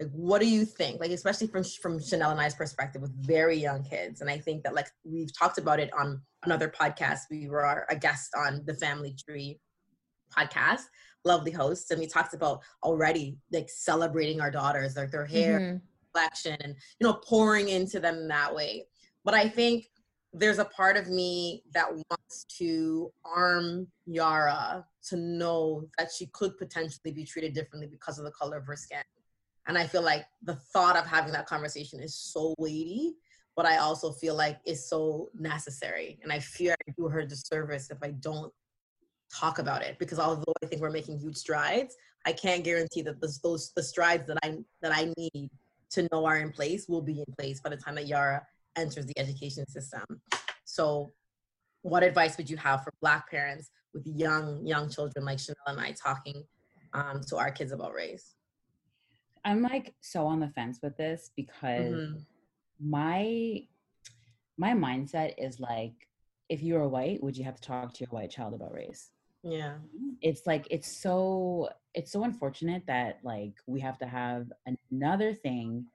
Like, what do you think? Like, especially from from Chanel and I's perspective with very young kids, and I think that like we've talked about it on another podcast. We were a guest on the Family Tree podcast, lovely hosts and we talked about already like celebrating our daughters, like their hair, Mhm. complexion, and you know pouring into them that way. But I think there's a part of me that wants to arm Yara to know that she could potentially be treated differently because of the color of her skin. And I feel like the thought of having that conversation is so weighty, but I also feel like it's so necessary. And I fear I do her a disservice if I don't talk about it because although I think we're making huge strides, I can't guarantee that those, those the strides that I that I need to know are in place will be in place by the time that Yara enters the education system. So what advice would you have for black parents with young young children like Chanel and I talking um, to our kids about race? I'm like so on the fence with this because Mhm. my my mindset is like if you were white would you have to talk to your white child about race Yeah. it's like it's so it's so unfortunate that like we have to have another thing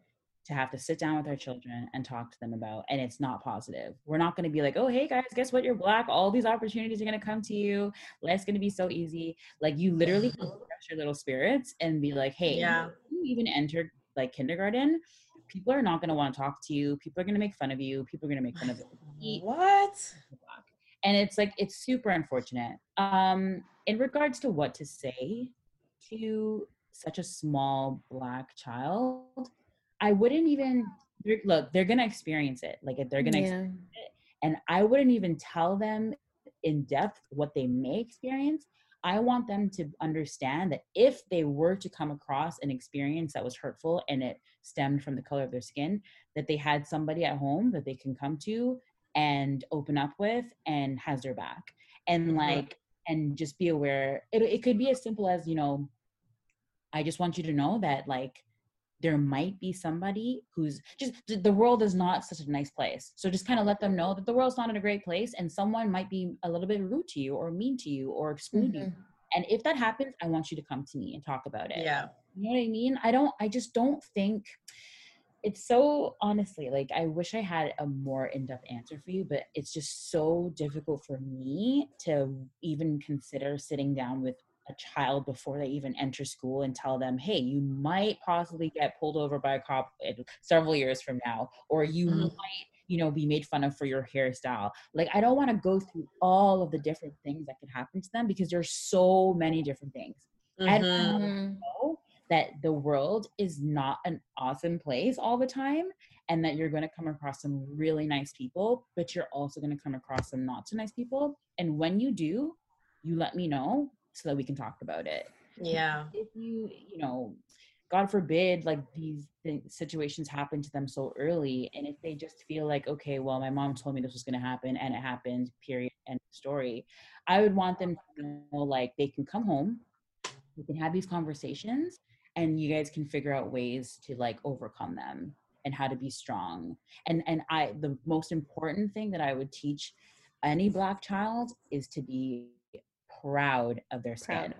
to have to sit down with our children and talk to them about and it's not positive. We're not going to be like oh hey guys guess what? You're black. All these opportunities are going to come to you. Life's going to be so easy. Like you literally crush your little spirits and be like hey Yeah. you even entered like kindergarten. People are not going to want to talk to you. People are going to make fun of you. People are going to make fun of you. What? And it's like it's super unfortunate. Um, in regards to what to say to such a small black child, I wouldn't even they're- look. They're gonna experience it. Like they're gonna, Yeah. and I wouldn't even tell them in depth what they may experience. I want them to understand that if they were to come across an experience that was hurtful and it stemmed from the color of their skin, that they had somebody at home that they can come to and open up with and has their back. And Mhm. like, and just be aware. It, it could be as simple as, you know, I just want you to know that like there might be somebody who's just the world is not such a nice place. So just kind of let them know that the world's not in a great place and someone might be a little bit rude to you or mean to you or exclude you. Mhm. And if that happens, I want you to come to me and talk about it. Yeah. You know what I mean? I don't I just don't think it's so honestly like I wish I had a more in-depth answer for you, but it's just so difficult for me to even consider sitting down with a child before they even enter school and tell them, hey, you might possibly get pulled over by a cop several years from now, or you Mhm. might, you know, be made fun of for your hairstyle. Like, I don't want to go through all of the different things that could happen to them because there's so many different things. I don't Mhm. want them Mhm. to know that the world is not an awesome place all the time and that you're going to come across some really nice people, but you're also going to come across some not so nice people. And when you do, you let me know so that we can talk about it. Yeah. If you, you know, God forbid, like these situations happen to them so early, and if they just feel like, okay, well, my mom told me this was going to happen, and it happened, period, end of story, I would want them to know, like, they can come home, we can have these conversations, and you guys can figure out ways to like overcome them and how to be strong. And and I, the most important thing that I would teach any black child is to be proud of their skin Proud.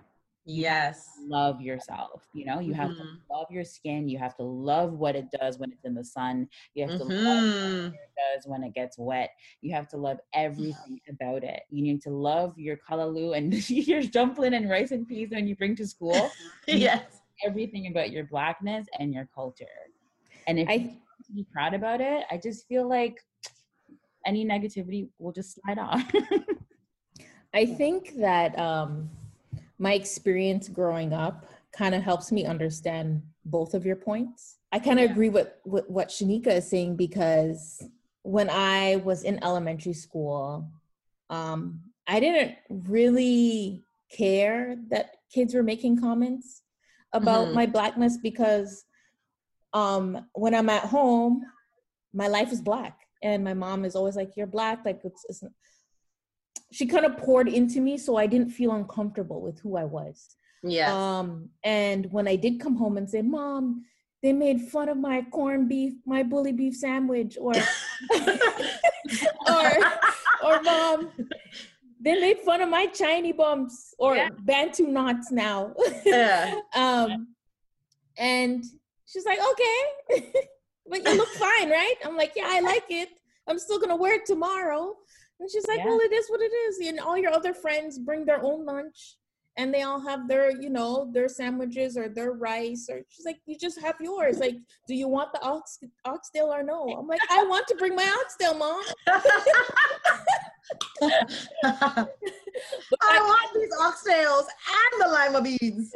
Yes. love yourself. You know, you have to Mhm. love your skin. You have to love what it does when it's in the sun. You have to love what Mhm. your hair does when it gets wet. You have to love everything about it. You need to love your callaloo and your dumpling and rice and peas when you bring to school. yes. Everything about your blackness and your culture. And if I- you be proud about it, I just feel like any negativity will just slide off. I think that um, my experience growing up kind of helps me understand both of your points. I kind of Yeah. agree with, with what Shanika is saying because when I was in elementary school, um, I didn't really care that kids were making comments about Mhm. my blackness because um, when I'm at home, my life is black, and my mom is always like, "You're black." Like it's, it's she kind of poured into me so I didn't feel uncomfortable with who I was. Yes. Um, and when I did come home and say, Mom, they made fun of my corned beef, my bully beef sandwich, or or or mom, they made fun of my chiny bumps or Yeah. bantu knots now. Yeah. um and she's like, okay, but you look fine, right? I'm like, yeah, I like it. I'm still gonna wear it tomorrow. And she's like, Yeah. well, it is what it is. And all your other friends bring their own lunch and they all have their, you know, their sandwiches or their rice. Or she's like, you just have yours. Like, do you want the ox oxtail or no? I'm like, I want to bring my oxtail, mom. I want these oxtails and the lima beans.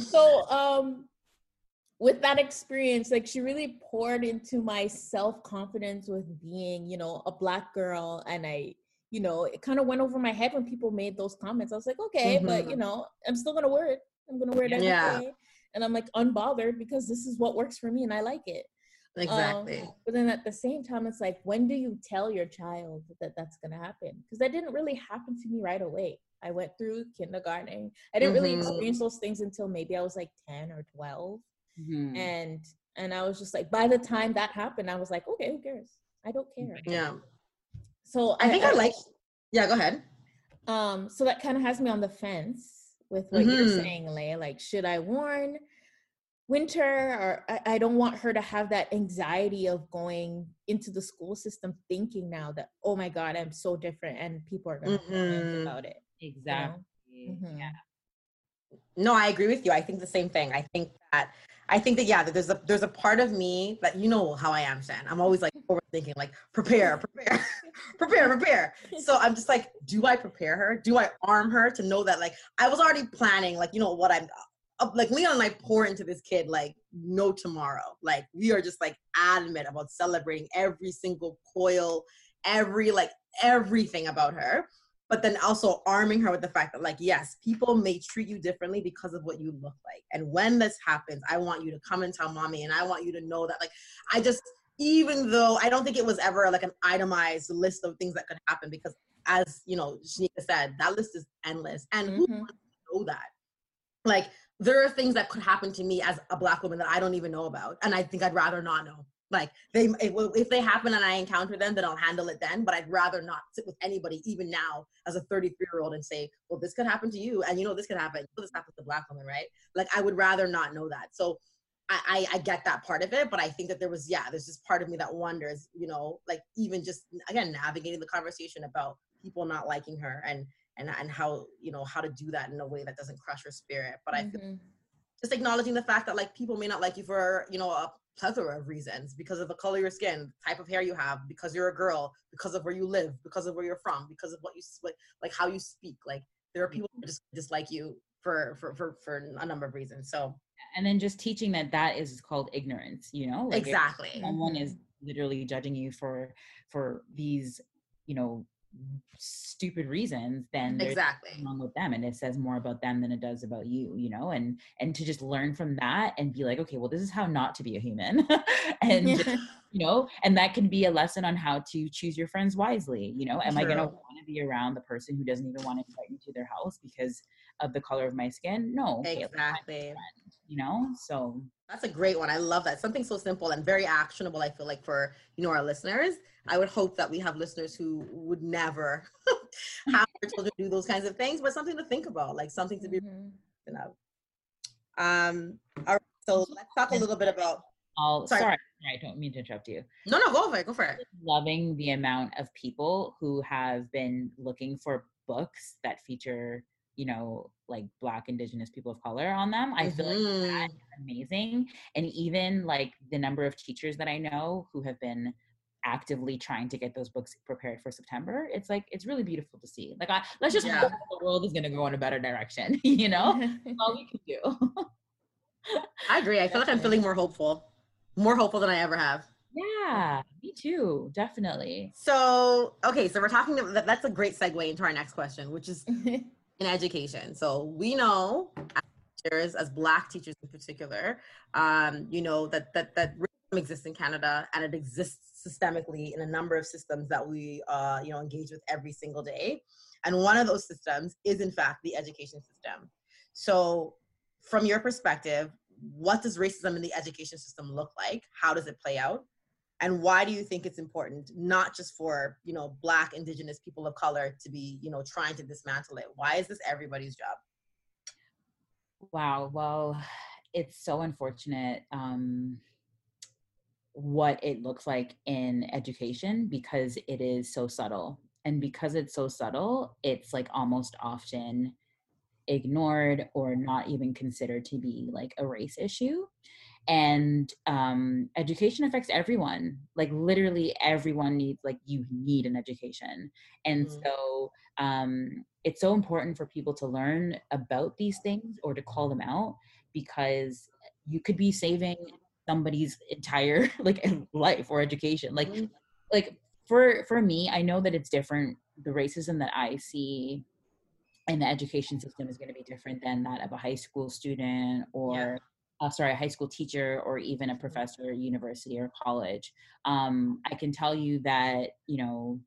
so um with that experience like she really poured into my self-confidence with being you know a black girl and i you know it kind of went over my head when people made those comments. I was like okay but you know i'm still gonna wear it. I'm gonna wear it every day, Yeah. and i'm like unbothered because this is what works for me and i like it. Um, exactly. but then at the same time it's like when do you tell your child that that's gonna happen? Because that didn't really happen to me right away. I went through kindergarten. I didn't really Mhm. experience those things until maybe i was like 10 or 12 Mhm. and and i was just like by the time that happened i was like okay who cares i don't care yeah. so I think I like. Yeah. Go ahead. um so that kind of has me on the fence with what you're Mhm. saying Leia. like should i warn winter or I, I don't want her to have that anxiety of going into the school system thinking now that oh my god i'm so different and people are going to Mhm. about it exactly. Mhm. Yeah. No, I agree with you. I think the same thing. I think that I think that yeah, that there's a there's a part of me that you know how I am, Shan. I'm always like overthinking, like prepare, prepare, prepare, prepare. So I'm just like, do I prepare her? Do I arm her to know that like I was already planning, like you know what I'm uh, like Leon and I pour into this kid like no tomorrow. Like we are just like adamant about celebrating every single coil, every like everything about her but then also arming her with the fact that like yes people may treat you differently because of what you look like. And when this happens i want you to come and tell mommy and i want you to know that like i just even though i don't think it was ever like an itemized list of things that could happen because as you know shanika said that list is endless. And who Mhm. wants to know that? Like there are things that could happen to me as a black woman that i don't even know about and i think i'd rather not know like they if, if they happen and i encounter them then i'll handle it then but i'd rather not sit with anybody even now as a 33 year old and say well this could happen to you and you know this could happen this happens to black women right like i would rather not know that so I, I i get that part of it but i think that there was yeah there's just part of me that wonders you know like even just again navigating the conversation about people not liking her and and and how you know how to do that in a way that doesn't crush her spirit but i feel Mhm. just acknowledging the fact that like people may not like you for you know a plethora of reasons because of the color of your skin type of hair you have because you're a girl because of where you live because of where you're from because of what you like, like how you speak like there are mm-hmm. people who just dislike you for for for, for a number of reasons so And then just teaching that that is called ignorance, you know? Like exactly someone is literally judging you for for these, you know, stupid reasons, then exactly. wrong with them and it says more about them than it does about you you know and and to just learn from that and be like okay well this is how not to be a human and just, you know and that can be a lesson on how to choose your friends wisely you know am i going to want to be around the person who doesn't even want to invite you to their house because of the color of my skin no okay, let's find a exactly you know so That's a great one. I love that. Something so simple and very actionable. I feel like for you know our listeners, I would hope that we have listeners who would never how our children do those kinds of things, but something to think about, like something to be Mhm. thinking of. Um, all right, so let's talk a little bit about. All Sorry. sorry, I don't mean to interrupt you. No, no, go for it. Go for it. Loving the amount of people who have been looking for books that feature, you know, like Black, Indigenous people of color on them. I feel like that Mhm. amazing, and even like the number of teachers that I know who have been actively trying to get those books prepared for September. It's like it's really beautiful to see. Like, I, let's just Yeah. hope the world is going to go in a better direction. You know, That's all we can do. I agree. I feel like I'm feeling more hopeful, more hopeful than I ever have. yeah, me too. Definitely. So, okay, so we're talking. that- That's a great segue into our next question, which is in education. So we know as teachers, as Black teachers in particular, um, you know that that that racism exists in Canada and it exists systemically in a number of systems that we uh, you know engage with every single day. And one of those systems is in fact the education system. So, from your perspective, what does racism in the education system look like? How does it play out? And why do you think it's important not just for you know black indigenous people of color to be you know trying to dismantle it why is this everybody's job Wow. Well, it's so unfortunate um, what it looks like in education because it is so subtle. And because it's so subtle, it's like almost often ignored or not even considered to be like a race issue. And um, education affects everyone. Like literally everyone needs, like you need an education. And Mhm. so um, it's so important for people to learn about these things or to call them out because you could be saving somebody's entire like life or education like Mhm. like for for me i know that it's different the racism that i see in the education system is going to be different than that of a high school student or uh, sorry a high school teacher or even a professor at university or college um, i can tell you that you know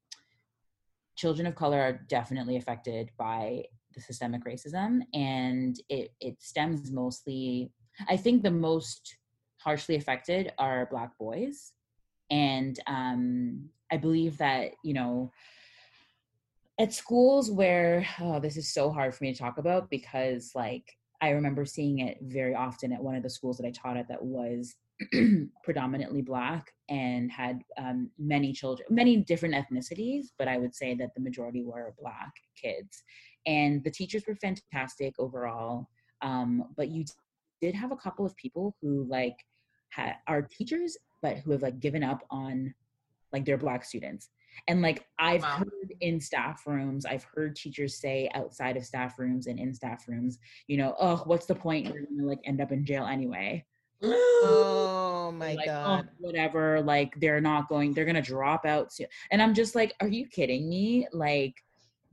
children of color are definitely affected by the systemic racism and it it stems mostly i think the most harshly affected are black boys and um i believe that you know at schools where oh this is so hard for me to talk about because like i remember seeing it very often at one of the schools that i taught at that was predominantly black and had um, many children many different ethnicities but i would say that the majority were black kids. And the teachers were fantastic overall um, but you did have a couple of people who like ha- are teachers but who have like given up on like their black students and like oh, i've Wow. heard in staff rooms i've heard teachers say outside of staff rooms and in staff rooms you know oh what's the point you're gonna like end up in jail anyway oh my like, oh, god. whatever like they're not going they're gonna drop out soon and i'm just like are you kidding me like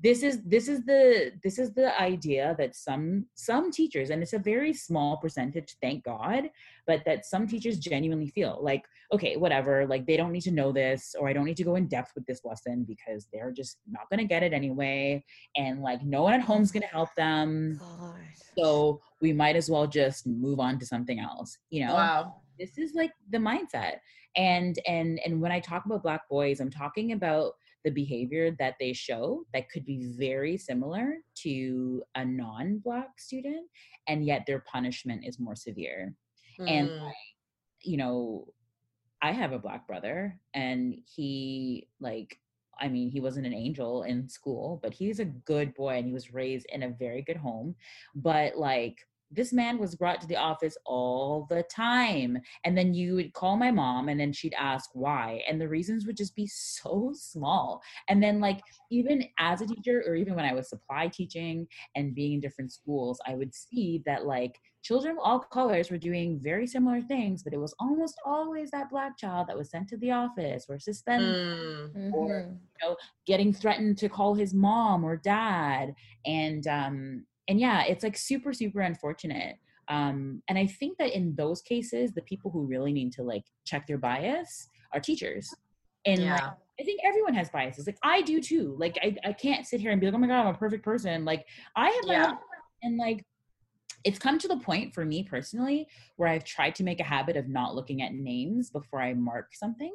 this is this is the this is the idea that some some teachers and it's a very small percentage thank god but that some teachers genuinely feel like okay whatever like they don't need to know this or i don't need to go in depth with this lesson because they're just not going to get it anyway and like no one at home's going to help them. God. so we might as well just move on to something else you know? Wow. This is like the mindset and and and when i talk about black boys i'm talking about the behavior that they show that could be very similar to a non-black student and yet their punishment is more severe and Mm. you know i have a black brother and he like i mean he wasn't an angel in school but he's a good boy and he was raised in a very good home but like this man was brought to the office all the time and then you would call my mom and then she'd ask why and the reasons would just be so small and then like even as a teacher or even when i was supply teaching and being in different schools i would see that like children of all colors were doing very similar things but it was almost always that black child that was sent to the office or suspended Mm. or- Mhm. getting threatened to call his mom or dad and um and yeah it's like super super unfortunate um and i think that in those cases the people who really need to like check their bias are teachers and like I think everyone has biases. Like I do too. Like I, I can't sit here and be like, oh my god, I'm a perfect person. Like I have my Yeah. own and like it's come to the point for me personally where I've tried to make a habit of not looking at names before I mark something.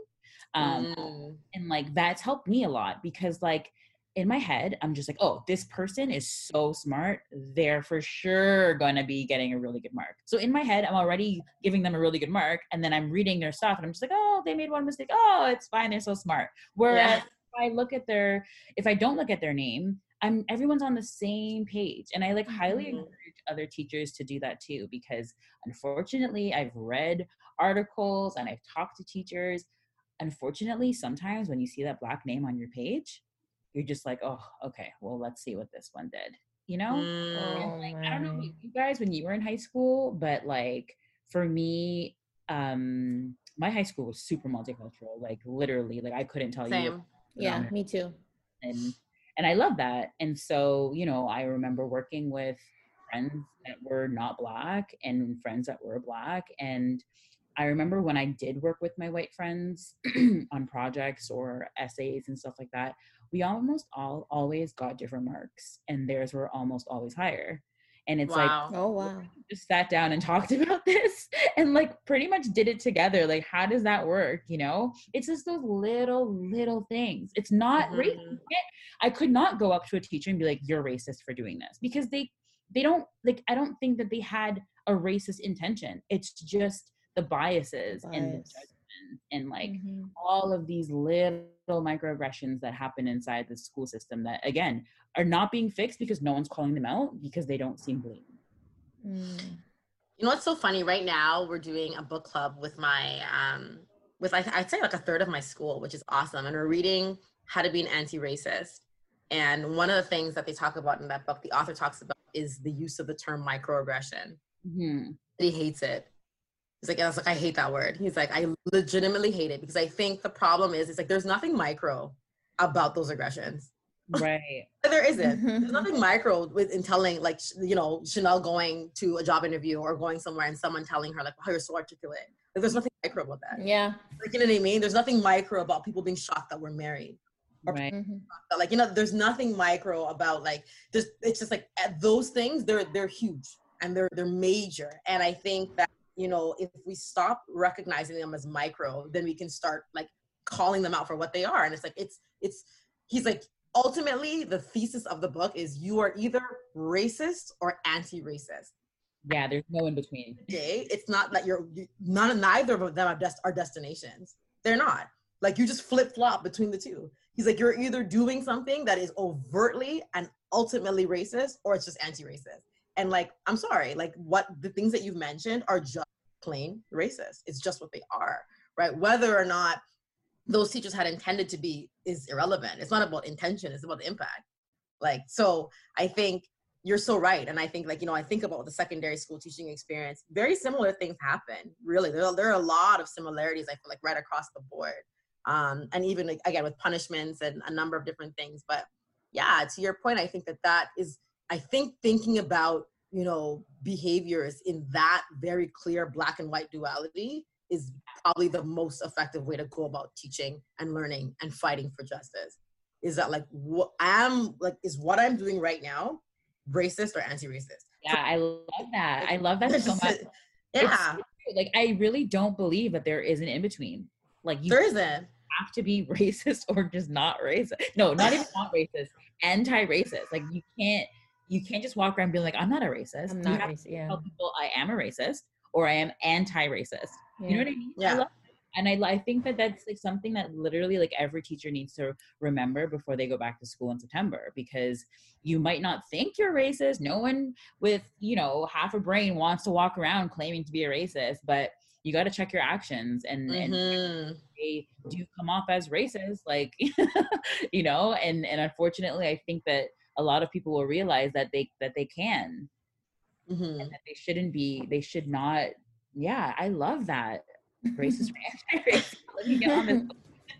Um Mm. and like that's helped me a lot because like in my head, I'm just like, oh, this person is so smart. They're for sure going to be getting a really good mark. So in my head, I'm already giving them a really good mark. And then I'm reading their stuff and I'm just like, oh, they made one mistake. Oh, it's fine. They're so smart. Whereas yeah. if I look at their, if I don't look at their name, I'm everyone's on the same page. And I like highly mm-hmm. encourage other teachers to do that too, because unfortunately, I've read articles and I've talked to teachers. Unfortunately, sometimes when you see that black name on your page, you're just like, oh, okay, well, let's see what this one did. You know? Mm, like, I don't know you guys when you were in high school, but like for me, um, my high school was super multicultural. Like literally, like I couldn't tell Same. you. Yeah, me too. And and I love that. And so, you know, I remember working with friends that were not black and friends that were black and I remember when I did work with my white friends on projects or essays and stuff like that, we almost all always got different marks and theirs were almost always higher. And it's wow. like, oh wow, just sat down and talked about this and like pretty much did it together. Like, how does that work? You know, it's just those little, little things. It's not mm-hmm. racist. I could not go up to a teacher and be like, you're racist for doing this because they, they don't like, I don't think that they had a racist intention. It's just the biases Bias. and the and like mm-hmm. all of these little microaggressions that happen inside the school system that again are not being fixed because no one's calling them out because they don't seem blatant. Mm. You know what's so funny? Right now, we're doing a book club with my, um, with I'd say like a third of my school, which is awesome, and we're reading How to Be an Anti-Racist. And one of the things that they talk about in that book, the author talks about, is the use of the term microaggression. Mm-hmm. He hates it He's like, I was like, I hate that word. He's like, I legitimately hate it because I think the problem is, it's like there's nothing micro about those aggressions. Right. there isn't. There's nothing micro with in telling like you know Chanel going to a job interview or going somewhere and someone telling her like, "Oh, you're so articulate." Like, there's nothing micro about that. Yeah. Like you know what I mean? There's nothing micro about people being shocked that we're married. right. Mm-hmm. Like you know, there's nothing micro about like just it's just like those things. They're they're huge and they're they're major. And I think that you know if we stop recognizing them as micro then we can start like calling them out for what they are. And it's like it's it's he's like ultimately the thesis of the book is you are either racist or anti-racist. Yeah there's no in between okay it's not that you're none neither of them are, dest- are destinations. They're not. Like you just flip-flop between the two. He's like you're either doing something that is overtly and ultimately racist or it's just anti-racist and like, I'm sorry, like what the things that you've mentioned are just plain racist. It's just what they are, right? Whether or not those teachers had intended to be is irrelevant. It's not about intention, it's about the impact. Like, so I think you're so right. And I think like, you know, I think about the secondary school teaching experience, very similar things happen. Really, there are, there are a lot of similarities, I feel like right across the board. Um, and even like, again, with punishments and a number of different things. But yeah, to your point, I think that that is I think thinking about, you know, behaviors in that very clear black and white duality is probably the most effective way to go about teaching and learning and fighting for justice. Is that like what I'm like is what I'm doing right now racist or anti-racist? Yeah, I love that. I love that so much. Yeah. It's, like I really don't believe that there is an in between. Like you there isn't have to be racist or just not racist. No, not even not racist, anti-racist. Like you can't you can't just walk around being like, I'm not a racist. I'm not racist. Yeah. Tell people I am a racist or I am anti-racist. Yeah. You know what I mean? Yeah. I and I, I think that that's like something that literally like every teacher needs to remember before they go back to school in September because you might not think you're racist. No one with, you know, half a brain wants to walk around claiming to be a racist, but you got to check your actions and, mm-hmm. and they do come off as racist, like, you know, and, and unfortunately, I think that a lot of people will realize that they that they can. Mm-hmm. and that they shouldn't be they should not yeah i love that. Racist let me get on this.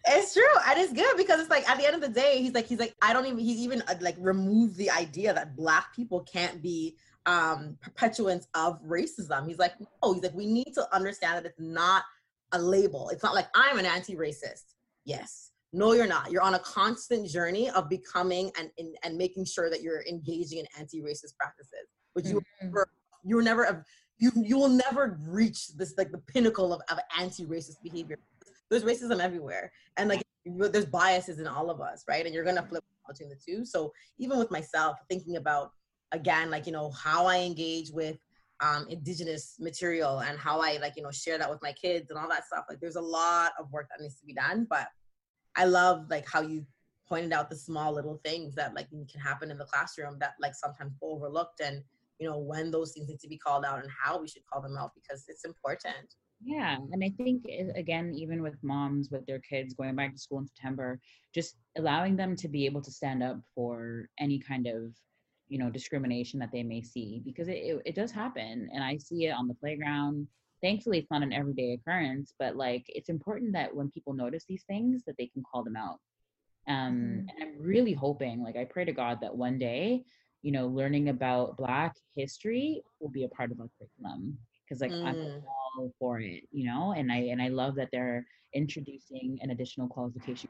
It's true and it's good because it's like at the end of the day he's like he's like i don't even he's even uh, like removed the idea that black people can't be um perpetuants of racism. He's like no he's like we need to understand that it's not a label. It's not like i'm an anti-racist. Yes no, you're not. You're on a constant journey of becoming and, and, and making sure that you're engaging in anti-racist practices, which you mm-hmm. never, you were never, you, you will never reach this, like the pinnacle of, of anti-racist behavior. There's racism everywhere. And like, there's biases in all of us, right? And you're going to flip between the two. So even with myself, thinking about again, like you know how I engage with um, indigenous material and how I like you know share that with my kids and all that stuff. Like there's a lot of work that needs to be done, but I love like how you pointed out the small little things that like can happen in the classroom that like sometimes overlooked and you know when those things need to be called out and how we should call them out because it's important. Yeah and i think again even with moms with their kids going back to school in september just allowing them to be able to stand up for any kind of you know discrimination that they may see because it, it, it does happen and i see it on the playground thankfully it's not an everyday occurrence but like it's important that when people notice these things that they can call them out um mm-hmm. and i'm really hoping like i pray to god that one day you know learning about black history will be a part of our curriculum because like mm. i'm all for it you know and i and i love that they're introducing an additional qualification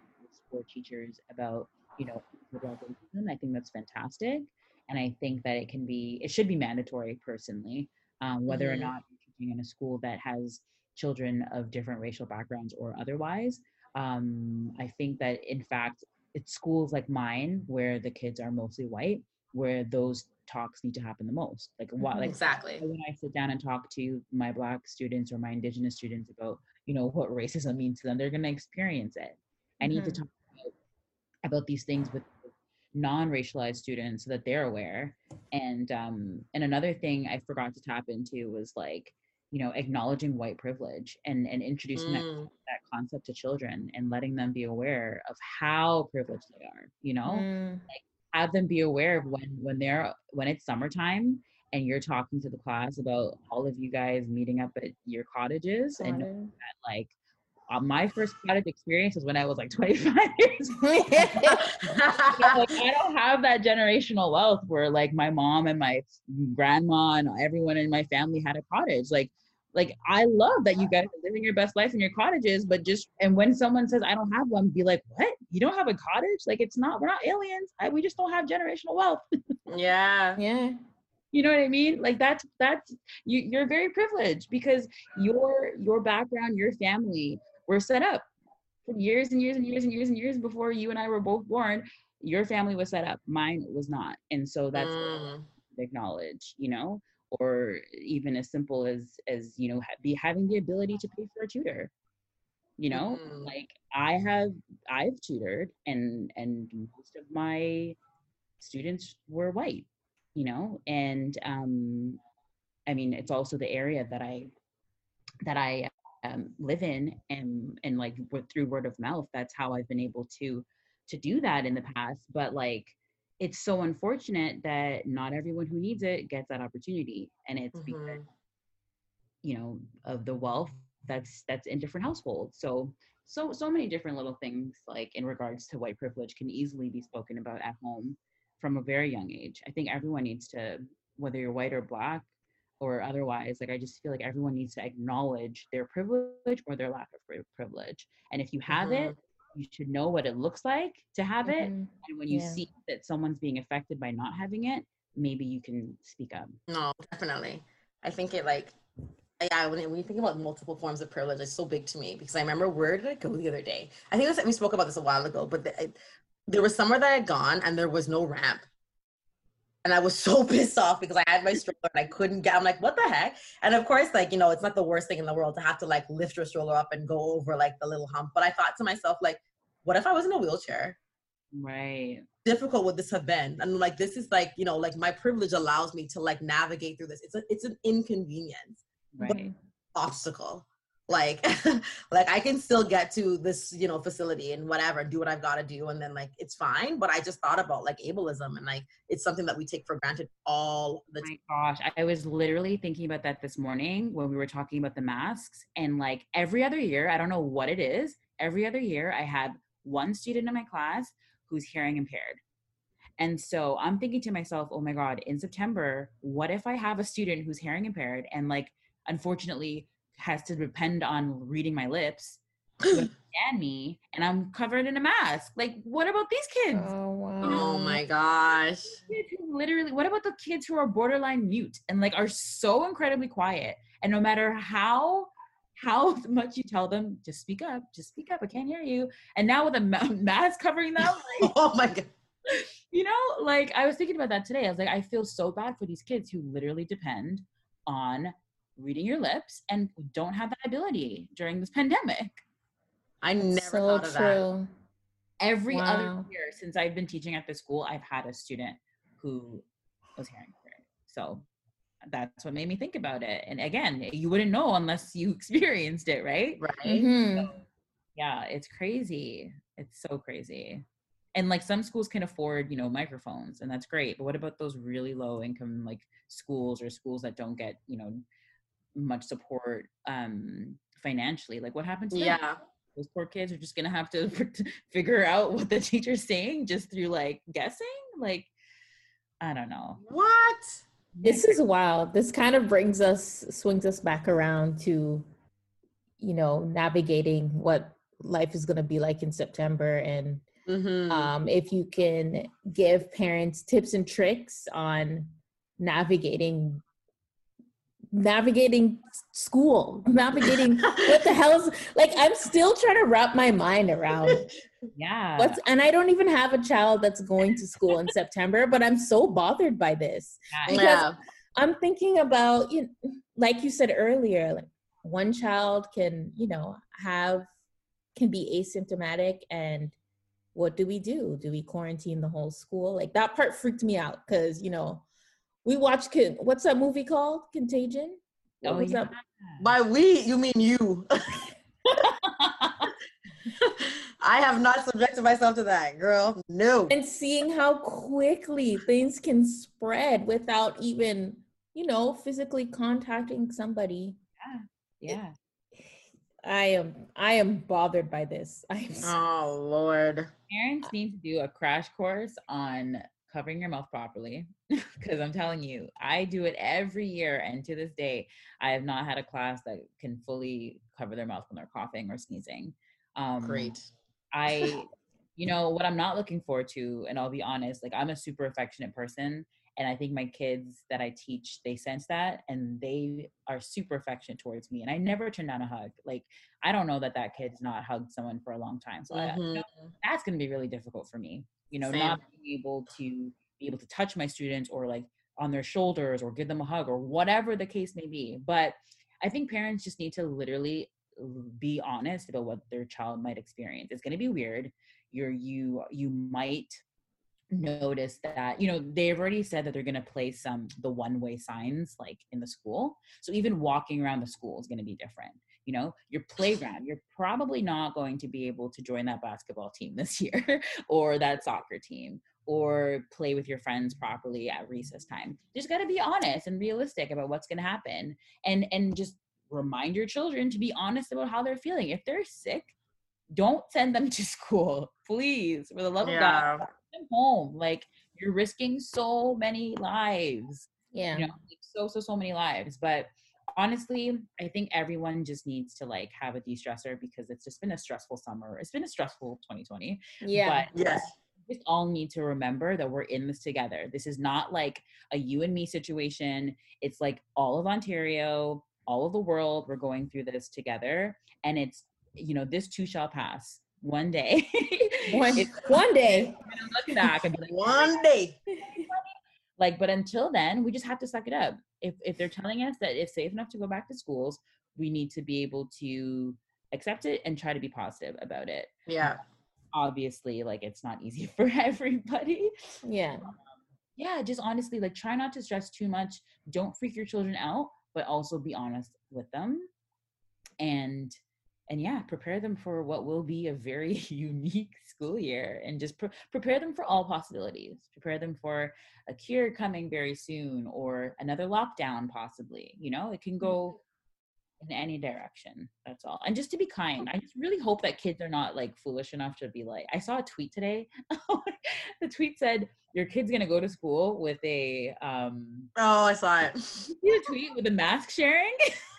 for teachers about you know racism i think that's fantastic and i think that it can be it should be mandatory personally um, whether mm-hmm. or not teaching in a school that has children of different racial backgrounds or otherwise um, i think that in fact it's schools like mine where the kids are mostly white where those talks need to happen the most. Like what mm-hmm, like exactly. when i sit down and talk to my black students or my indigenous students about you know what racism means to them? They're going to experience it. I need mm-hmm. to talk about, about these things with non-racialized students so that they're aware. And um and another thing i forgot to tap into was like you know acknowledging white privilege and and introducing mm. that, that concept to children and letting them be aware of how privileged they are you know mm. like have them be aware of when when they're when it's summertime and you're talking to the class about all of you guys meeting up at your cottages Got and that, like uh, my first cottage experience was when I was like 25 years old. like, I don't have that generational wealth where like my mom and my grandma and everyone in my family had a cottage. Like, like I love that you guys are living your best life in your cottages, but just and when someone says I don't have one, be like, what? You don't have a cottage? Like it's not. We're not aliens. I, we just don't have generational wealth. yeah. Yeah you know what i mean like that's that's you, you're very privileged because your your background your family were set up for years and years and years and years and years before you and I were both born. Your family was set up, mine was not, and so that's mm. acknowledge, you know, or even as simple as as you know, be having the ability to pay for a tutor. You know, mm. like I have, I've tutored, and and most of my students were white. You know, and um, I mean, it's also the area that I that I um, live in and and like through word of mouth that's how i've been able to to do that in the past but like it's so unfortunate that not everyone who needs it gets that opportunity and it's mm-hmm. because you know of the wealth that's that's in different households so so so many different little things like in regards to white privilege can easily be spoken about at home from a very young age i think everyone needs to whether you're white or black or otherwise like i just feel like everyone needs to acknowledge their privilege or their lack of privilege and if you have mm-hmm. it you should know what it looks like to have mm-hmm. it and when you yeah. see that someone's being affected by not having it maybe you can speak up no definitely i think it like yeah, when, when you think about multiple forms of privilege, it's so big to me because I remember where did I go the other day? I think we spoke about this a while ago, but the, I, there was somewhere that I had gone and there was no ramp and I was so pissed off because I had my stroller and I couldn't get. I'm like, what the heck? And of course, like you know, it's not the worst thing in the world to have to like lift your stroller up and go over like the little hump. But I thought to myself, like, what if I was in a wheelchair? Right. Difficult would this have been? And like, this is like you know, like my privilege allows me to like navigate through this. It's a, it's an inconvenience, right? obstacle like like i can still get to this you know facility and whatever do what i've got to do and then like it's fine but i just thought about like ableism and like it's something that we take for granted all the time my gosh i was literally thinking about that this morning when we were talking about the masks and like every other year i don't know what it is every other year i have one student in my class who's hearing impaired. And so i'm thinking to myself oh my god in september what if i have a student who's hearing impaired and like unfortunately has to depend on reading my lips and me and I'm covered in a mask. Like, what about these kids? Oh, oh wow. Oh my gosh. Kids, literally, what about the kids who are borderline mute and like are so incredibly quiet? And no matter how how much you tell them, just speak up, just speak up, I can't hear you. And now with a ma- mask covering them, like, oh my god. you know, like I was thinking about that today. I was like, I feel so bad for these kids who literally depend on reading your lips and don't have that ability during this pandemic. I never so thought of that. true. Every other year since I've been teaching at the school, I've had a student who was hearing impaired. So that's what made me think about it. And again, you wouldn't know unless you experienced it, right? Right? Mhm. Yeah, it's crazy. It's so crazy. And like some schools can afford, you know, microphones, and that's great. But what about those really low income like schools or schools that don't get, you know, much support um financially? Like what happened to them? Yeah. those poor kids are just gonna have to figure out what the teacher's saying just through like guessing like i don't know What? This is wild. This kind of brings us, swings us back around to, you know, navigating what life is going to be like in September. And Mm-hmm. um, if you can give parents tips and tricks on navigating navigating school navigating what the hell's like i'm still trying to wrap my mind around yeah what's and i don't even have a child that's going to school in september but i'm so bothered by this yeah, because yeah. I'm thinking about you know, like you said earlier, like one child can, you know, have can be asymptomatic and what do we do? Do we quarantine the whole school? Like that part freaked me out cuz you know, we watched Con- what's that movie called? Contagion? What Oh, was yeah. that? By we, you mean you. I have not subjected myself to that, girl. No. And seeing how quickly things can spread without even, you know, physically contacting somebody. Yeah. Yeah I am I am bothered by this. I'm so Oh Lord. parents need to do a crash course on covering your mouth properly because i'm telling you i do it every year and to this day i have not had a class that can fully cover their mouth when they're coughing or sneezing um Great. I, you know, what I'm not looking forward to, and I'll be honest, like I'm a super affectionate person. And I think my kids that I teach, they sense that and they are super affectionate towards me. And I never turn down a hug. Like, I don't know that that kid's not hugged someone for a long time. So I, you know, that's going to be really difficult for me, you know, Same. not being able to be able to touch my students or like on their shoulders or give them a hug or whatever the case may be. But I think parents just need to literally be honest about what their child might experience. It's going to be weird. You're you you might notice that you know they've already said that they're going to place some the one way signs like in the school so even walking around the school is going to be different you know your playground you're probably not going to be able to join that basketball team this year or that soccer team or play with your friends properly at recess time just got to be honest and realistic about what's going to happen and and just remind your children to be honest about how they're feeling if they're sick don't send them to school please for the love of god Yeah. them home like you're risking so many lives yeah. you know so so so many lives but honestly i think everyone just needs to like have a de-stressor because it's just been a stressful summer it's been a stressful 2020 Yeah. but Yes. we just all need to remember that we're in this together this is not like a you and me situation it's like all of ontario all of the world we're going through this together and it's you know this too shall pass one day One, one day. I'm gonna look back and be like, One day. like but until then we just have to suck it up if if they're telling us that it's safe enough to go back to schools we need to be able to accept it and try to be positive about it Yeah. obviously like it's not easy for everybody Yeah. Um, yeah just honestly like try not to stress too much don't freak your children out but also be honest with them and and yeah prepare them for what will be a very unique school year and just pre- prepare them for all possibilities. Prepare them for a cure coming very soon or another lockdown possibly you know? It can go in any direction that's all. And just to be kind i just really hope that kids are not like foolish enough to be like i saw a tweet today the tweet said your kid's gonna go to school with a um Oh, I saw it. you see the tweet with a mask sharing?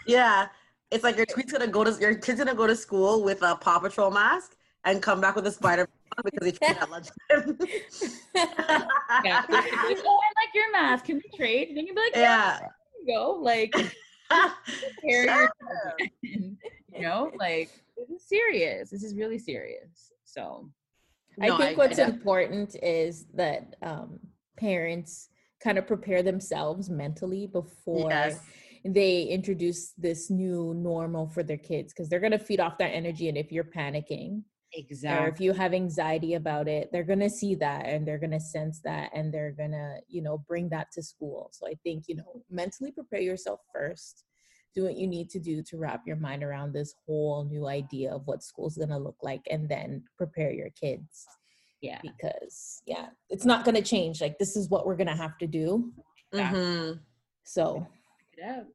Yeah. It's like your tweet's gonna go to your kid's gonna go to school with a Paw Patrol mask and come back with a spider because he tweeted at lunchtime. yeah. They're gonna be like, oh i like your mask. Can we trade? And then you'd be like yeah, yeah. you go. Like prepare your you know? Like this is serious. This is really serious. So I No, think what's I- important is that um, parents kind of prepare themselves mentally before Yes. They introduce this new normal for their kids because they're going to feed off that energy. And if you're panicking exactly, or if you have anxiety about it, they're going to see that and they're going to sense that and they're going to, you know, bring that to school. So I think, you know, mentally prepare yourself first. Do what you need to do to wrap your mind around this whole new idea of what school's going to look like and then prepare your kids Yeah. because yeah it's not going to change like this is what we're going to have to do. Mhm. so It out.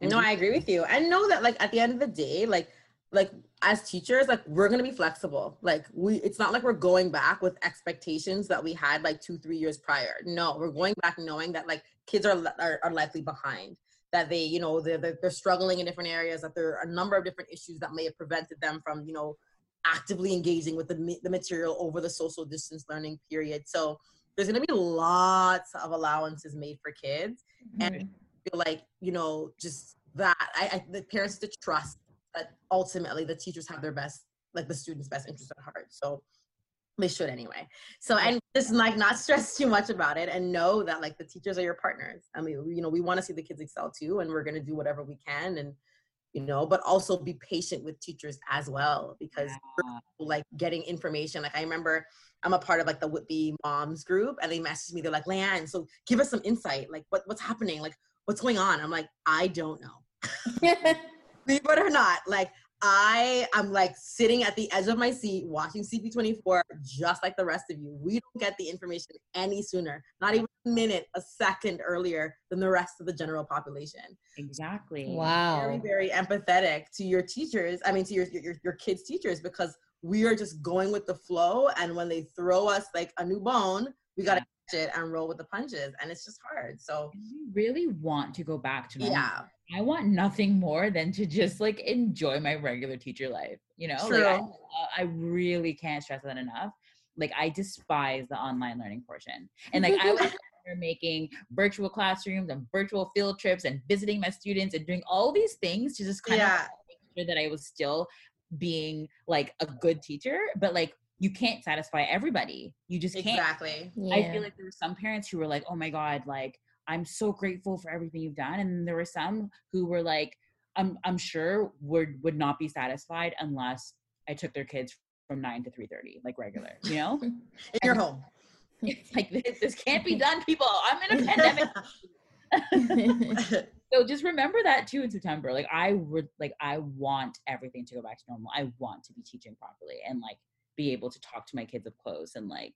No, mm-hmm. I agree with you. I know that like at the end of the day, like like as teachers, like we're gonna be flexible. Like we it's not like we're going back with expectations that we had like two, three years prior. No, we're going back knowing that like kids are are, are likely behind. That they, you know, they're, they're they're struggling in different areas. That there are a number of different issues that may have prevented them from, you know, actively engaging with the the material over the social distance learning period. So there's gonna be lots of allowances made for kids and feel like you know just that I, I the parents to trust that ultimately the teachers have their best like the students best interest at heart so they should anyway so and just like not stress too much about it and know that like the teachers are your partners i mean you know we want to see the kids excel too and we're going to do whatever we can and you know but also be patient with teachers as well because Yeah. like getting information. Like I remember I'm a part of like the Whitby moms group and they messaged me, they're like, Leanne, so give us some insight. Like what, what's happening? Like what's going on? I'm like, I don't know. Believe it or not, like I am like sitting at the edge of my seat watching CP24 just like the rest of you. We don't get the information any sooner, not even a minute, a second earlier than the rest of the general population Exactly. very wow very very empathetic to your teachers i mean to your, your your kids teachers because we are just going with the flow and when they throw us like a new bone we got to catch it and roll with the punches and it's just hard so You really want to go back to normal. yeah I want nothing more than to just like enjoy my regular teacher life. You know, like I, uh, I really can't stress that enough. Like I despise the online learning portion, and like I was making virtual classrooms and virtual field trips and visiting my students and doing all these things to just kind Yeah. of make sure that I was still being like a good teacher. But like you can't satisfy everybody. You just can't. exactly I feel like there were some parents who were like, "Oh my god, like I'm so grateful for everything you've done," and there were some who were like, "I'm I'm sure would would not be satisfied unless I took their kids from nine to three thirty, like regular." You know, in your home it's like this, this can't be done, people. I'm in a pandemic. so just remember that too in September. Like I would like I want everything to go back to normal. I want to be teaching properly and like be able to talk to my kids up close and like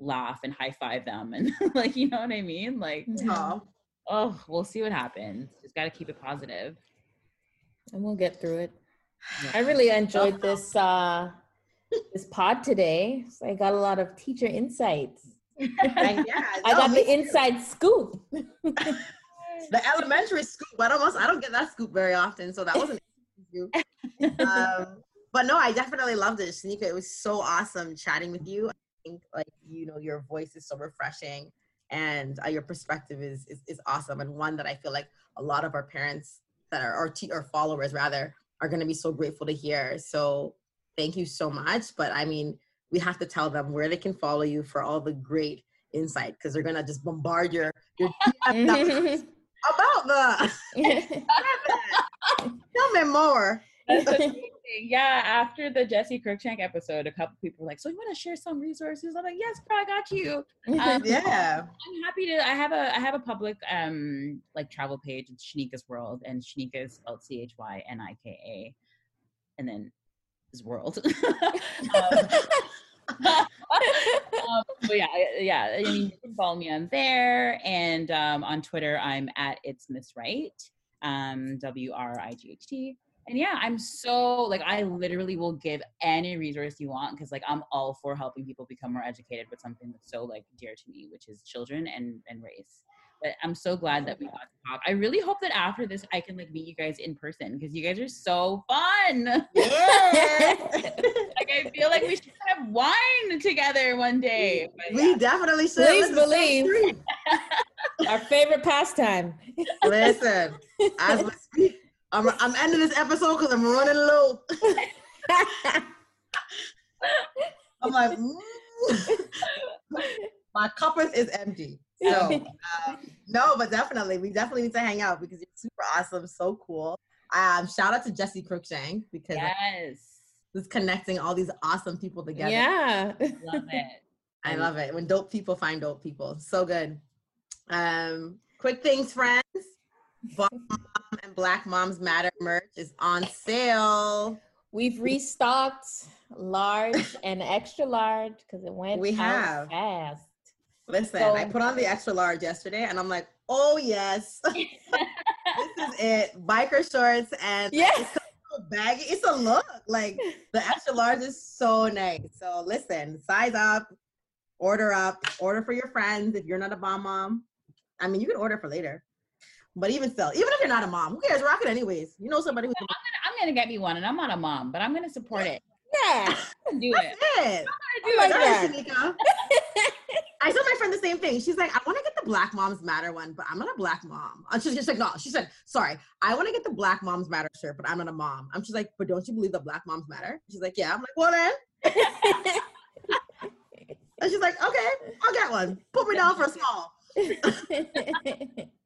laugh and high five them and like you know what I mean? Like Aw. oh, we'll see what happens. Just got to keep it positive. and we'll get through it i really enjoyed this uh this pod today so i got a lot of teacher insights And yeah i got me the too. inside scoop the elementary scoop i almost i don't get that scoop very often so that wasn't um, but no i definitely loved it Chynika. It was so awesome chatting with you. I think like you know your voice is so refreshing and uh, your perspective is, is is awesome and one that i feel like a lot of our parents that are our te- or followers rather are going to be so grateful to hear. So thank you so much but i mean we have to tell them where they can follow you for all the great insight because they're going to just bombard your your about the tell me more That's the main thing. Yeah, after the Jessi Cruickshank episode, a couple people were like, "So you want to share some resources?" I'm like, "Yes, bro, I got you." Um, yeah I'm happy to. I have a I have a public um like travel page. It's Chynika's World, and Chynika is spelled C H Y N I K A, and then is World. um, um, but yeah, yeah. I mean, you can follow me on there, and um, on Twitter, I'm at it's Miss Wright, um, W R I G H T. And yeah, I'm so like I literally will give any resource you want because like I'm all for helping people become more educated with something that's so like dear to me, which is children and and race. But I'm so glad that we got to talk. I really hope that after this I can like meet you guys in person because you guys are so fun. yeah like I feel like we should have wine together one day. But we yeah. definitely should Please believe. our favorite pastime listen as we speak I'm, I'm ending this episode because i'm running low i'm like mm, my cuppers is empty. So um, no, but definitely, we definitely need to hang out because you're super awesome, so cool. Um, shout out to Jessi Cruickshank because yes, this connecting all these awesome people together. Yeah. love it. I love it when dope people find dope people. So good. Um, quick things, friends. Bomb and Black Moms Matter merch is on sale. We've restocked large and extra large because it went We have. fast. Listen, So- I put on the extra large yesterday and I'm like, oh yes. this is it. Biker shorts and so baggy. It's a look. Like the extra large is so nice. So listen, size up, order up, order for your friends if you're not a bomb mom. I mean, you can order for later. But even still, even if you're not a mom, who cares? Rock it anyways. You know somebody who's a I'm gonna get me one, and I'm not a mom, but I'm gonna support it. Yeah. I'm gonna do it. it. I like Go that. ahead, Chynika. I told my friend the same thing. She's like, I want to get the Black Moms Matter one, but I'm not a black mom. Uh, and she's just like, no. She said, sorry, I want to get the Black Moms Matter shirt, but I'm not a mom. I'm just like, but don't you believe that Black Moms Matter? She's like, yeah. I'm like, well then. And she's like, okay, I'll get one. Put me down for a small.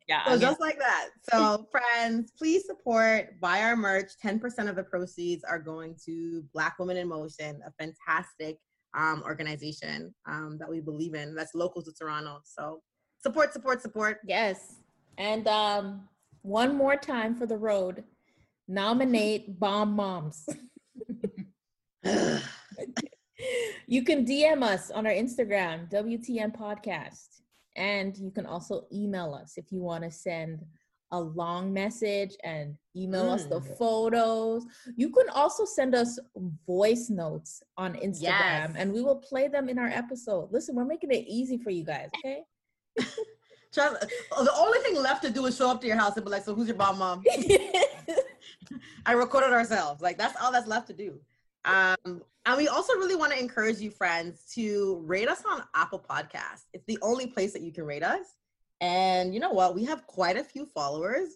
Yeah, So just like that. So friends, please support, buy our merch. 10% of the proceeds are going to Black Women in Motion, a fantastic um, organization um, that we believe in. That's local to Toronto. So support, support, support. yes. And um, one more time for the road. Nominate bomb moms. you can DM us on our Instagram, WTN Podcast. And you can also email us if you want to send a long message and email us the Mm. photos. You can also send us voice notes on Instagram Yes. and we will play them in our episode. Listen, we're making it easy for you guys, okay? Trust, the only thing left to do is show up to your house and be like, so who's your bomb mom? I recorded ourselves. Like that's all that's left to do. Um, and we also really want to encourage you, friends, to rate us on Apple Podcasts. It's the only place that you can rate us. And you know what? We have quite a few followers,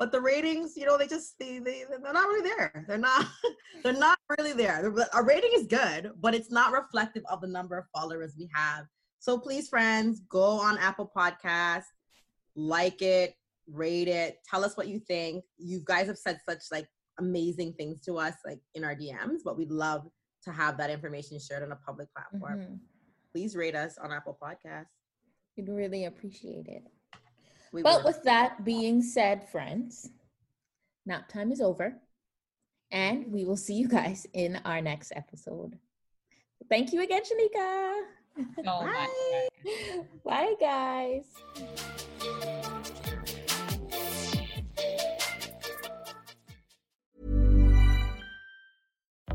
but the ratings, you know, they just they, they they're not really there. They're not they're not really there. Our rating is good, but it's not reflective of the number of followers we have. So please, friends, go on Apple Podcasts, like it, rate it, tell us what you think. You guys have said such like amazing things to us, like in our DMs, but we'd love to have that information shared on a public platform. Mhm. Please rate us on Apple Podcasts. We'd really appreciate it. We But would. with that being said, friends, nap time is over. And we will see you guys in our next episode. Thank you again, Chynika. so much. Bye, guys.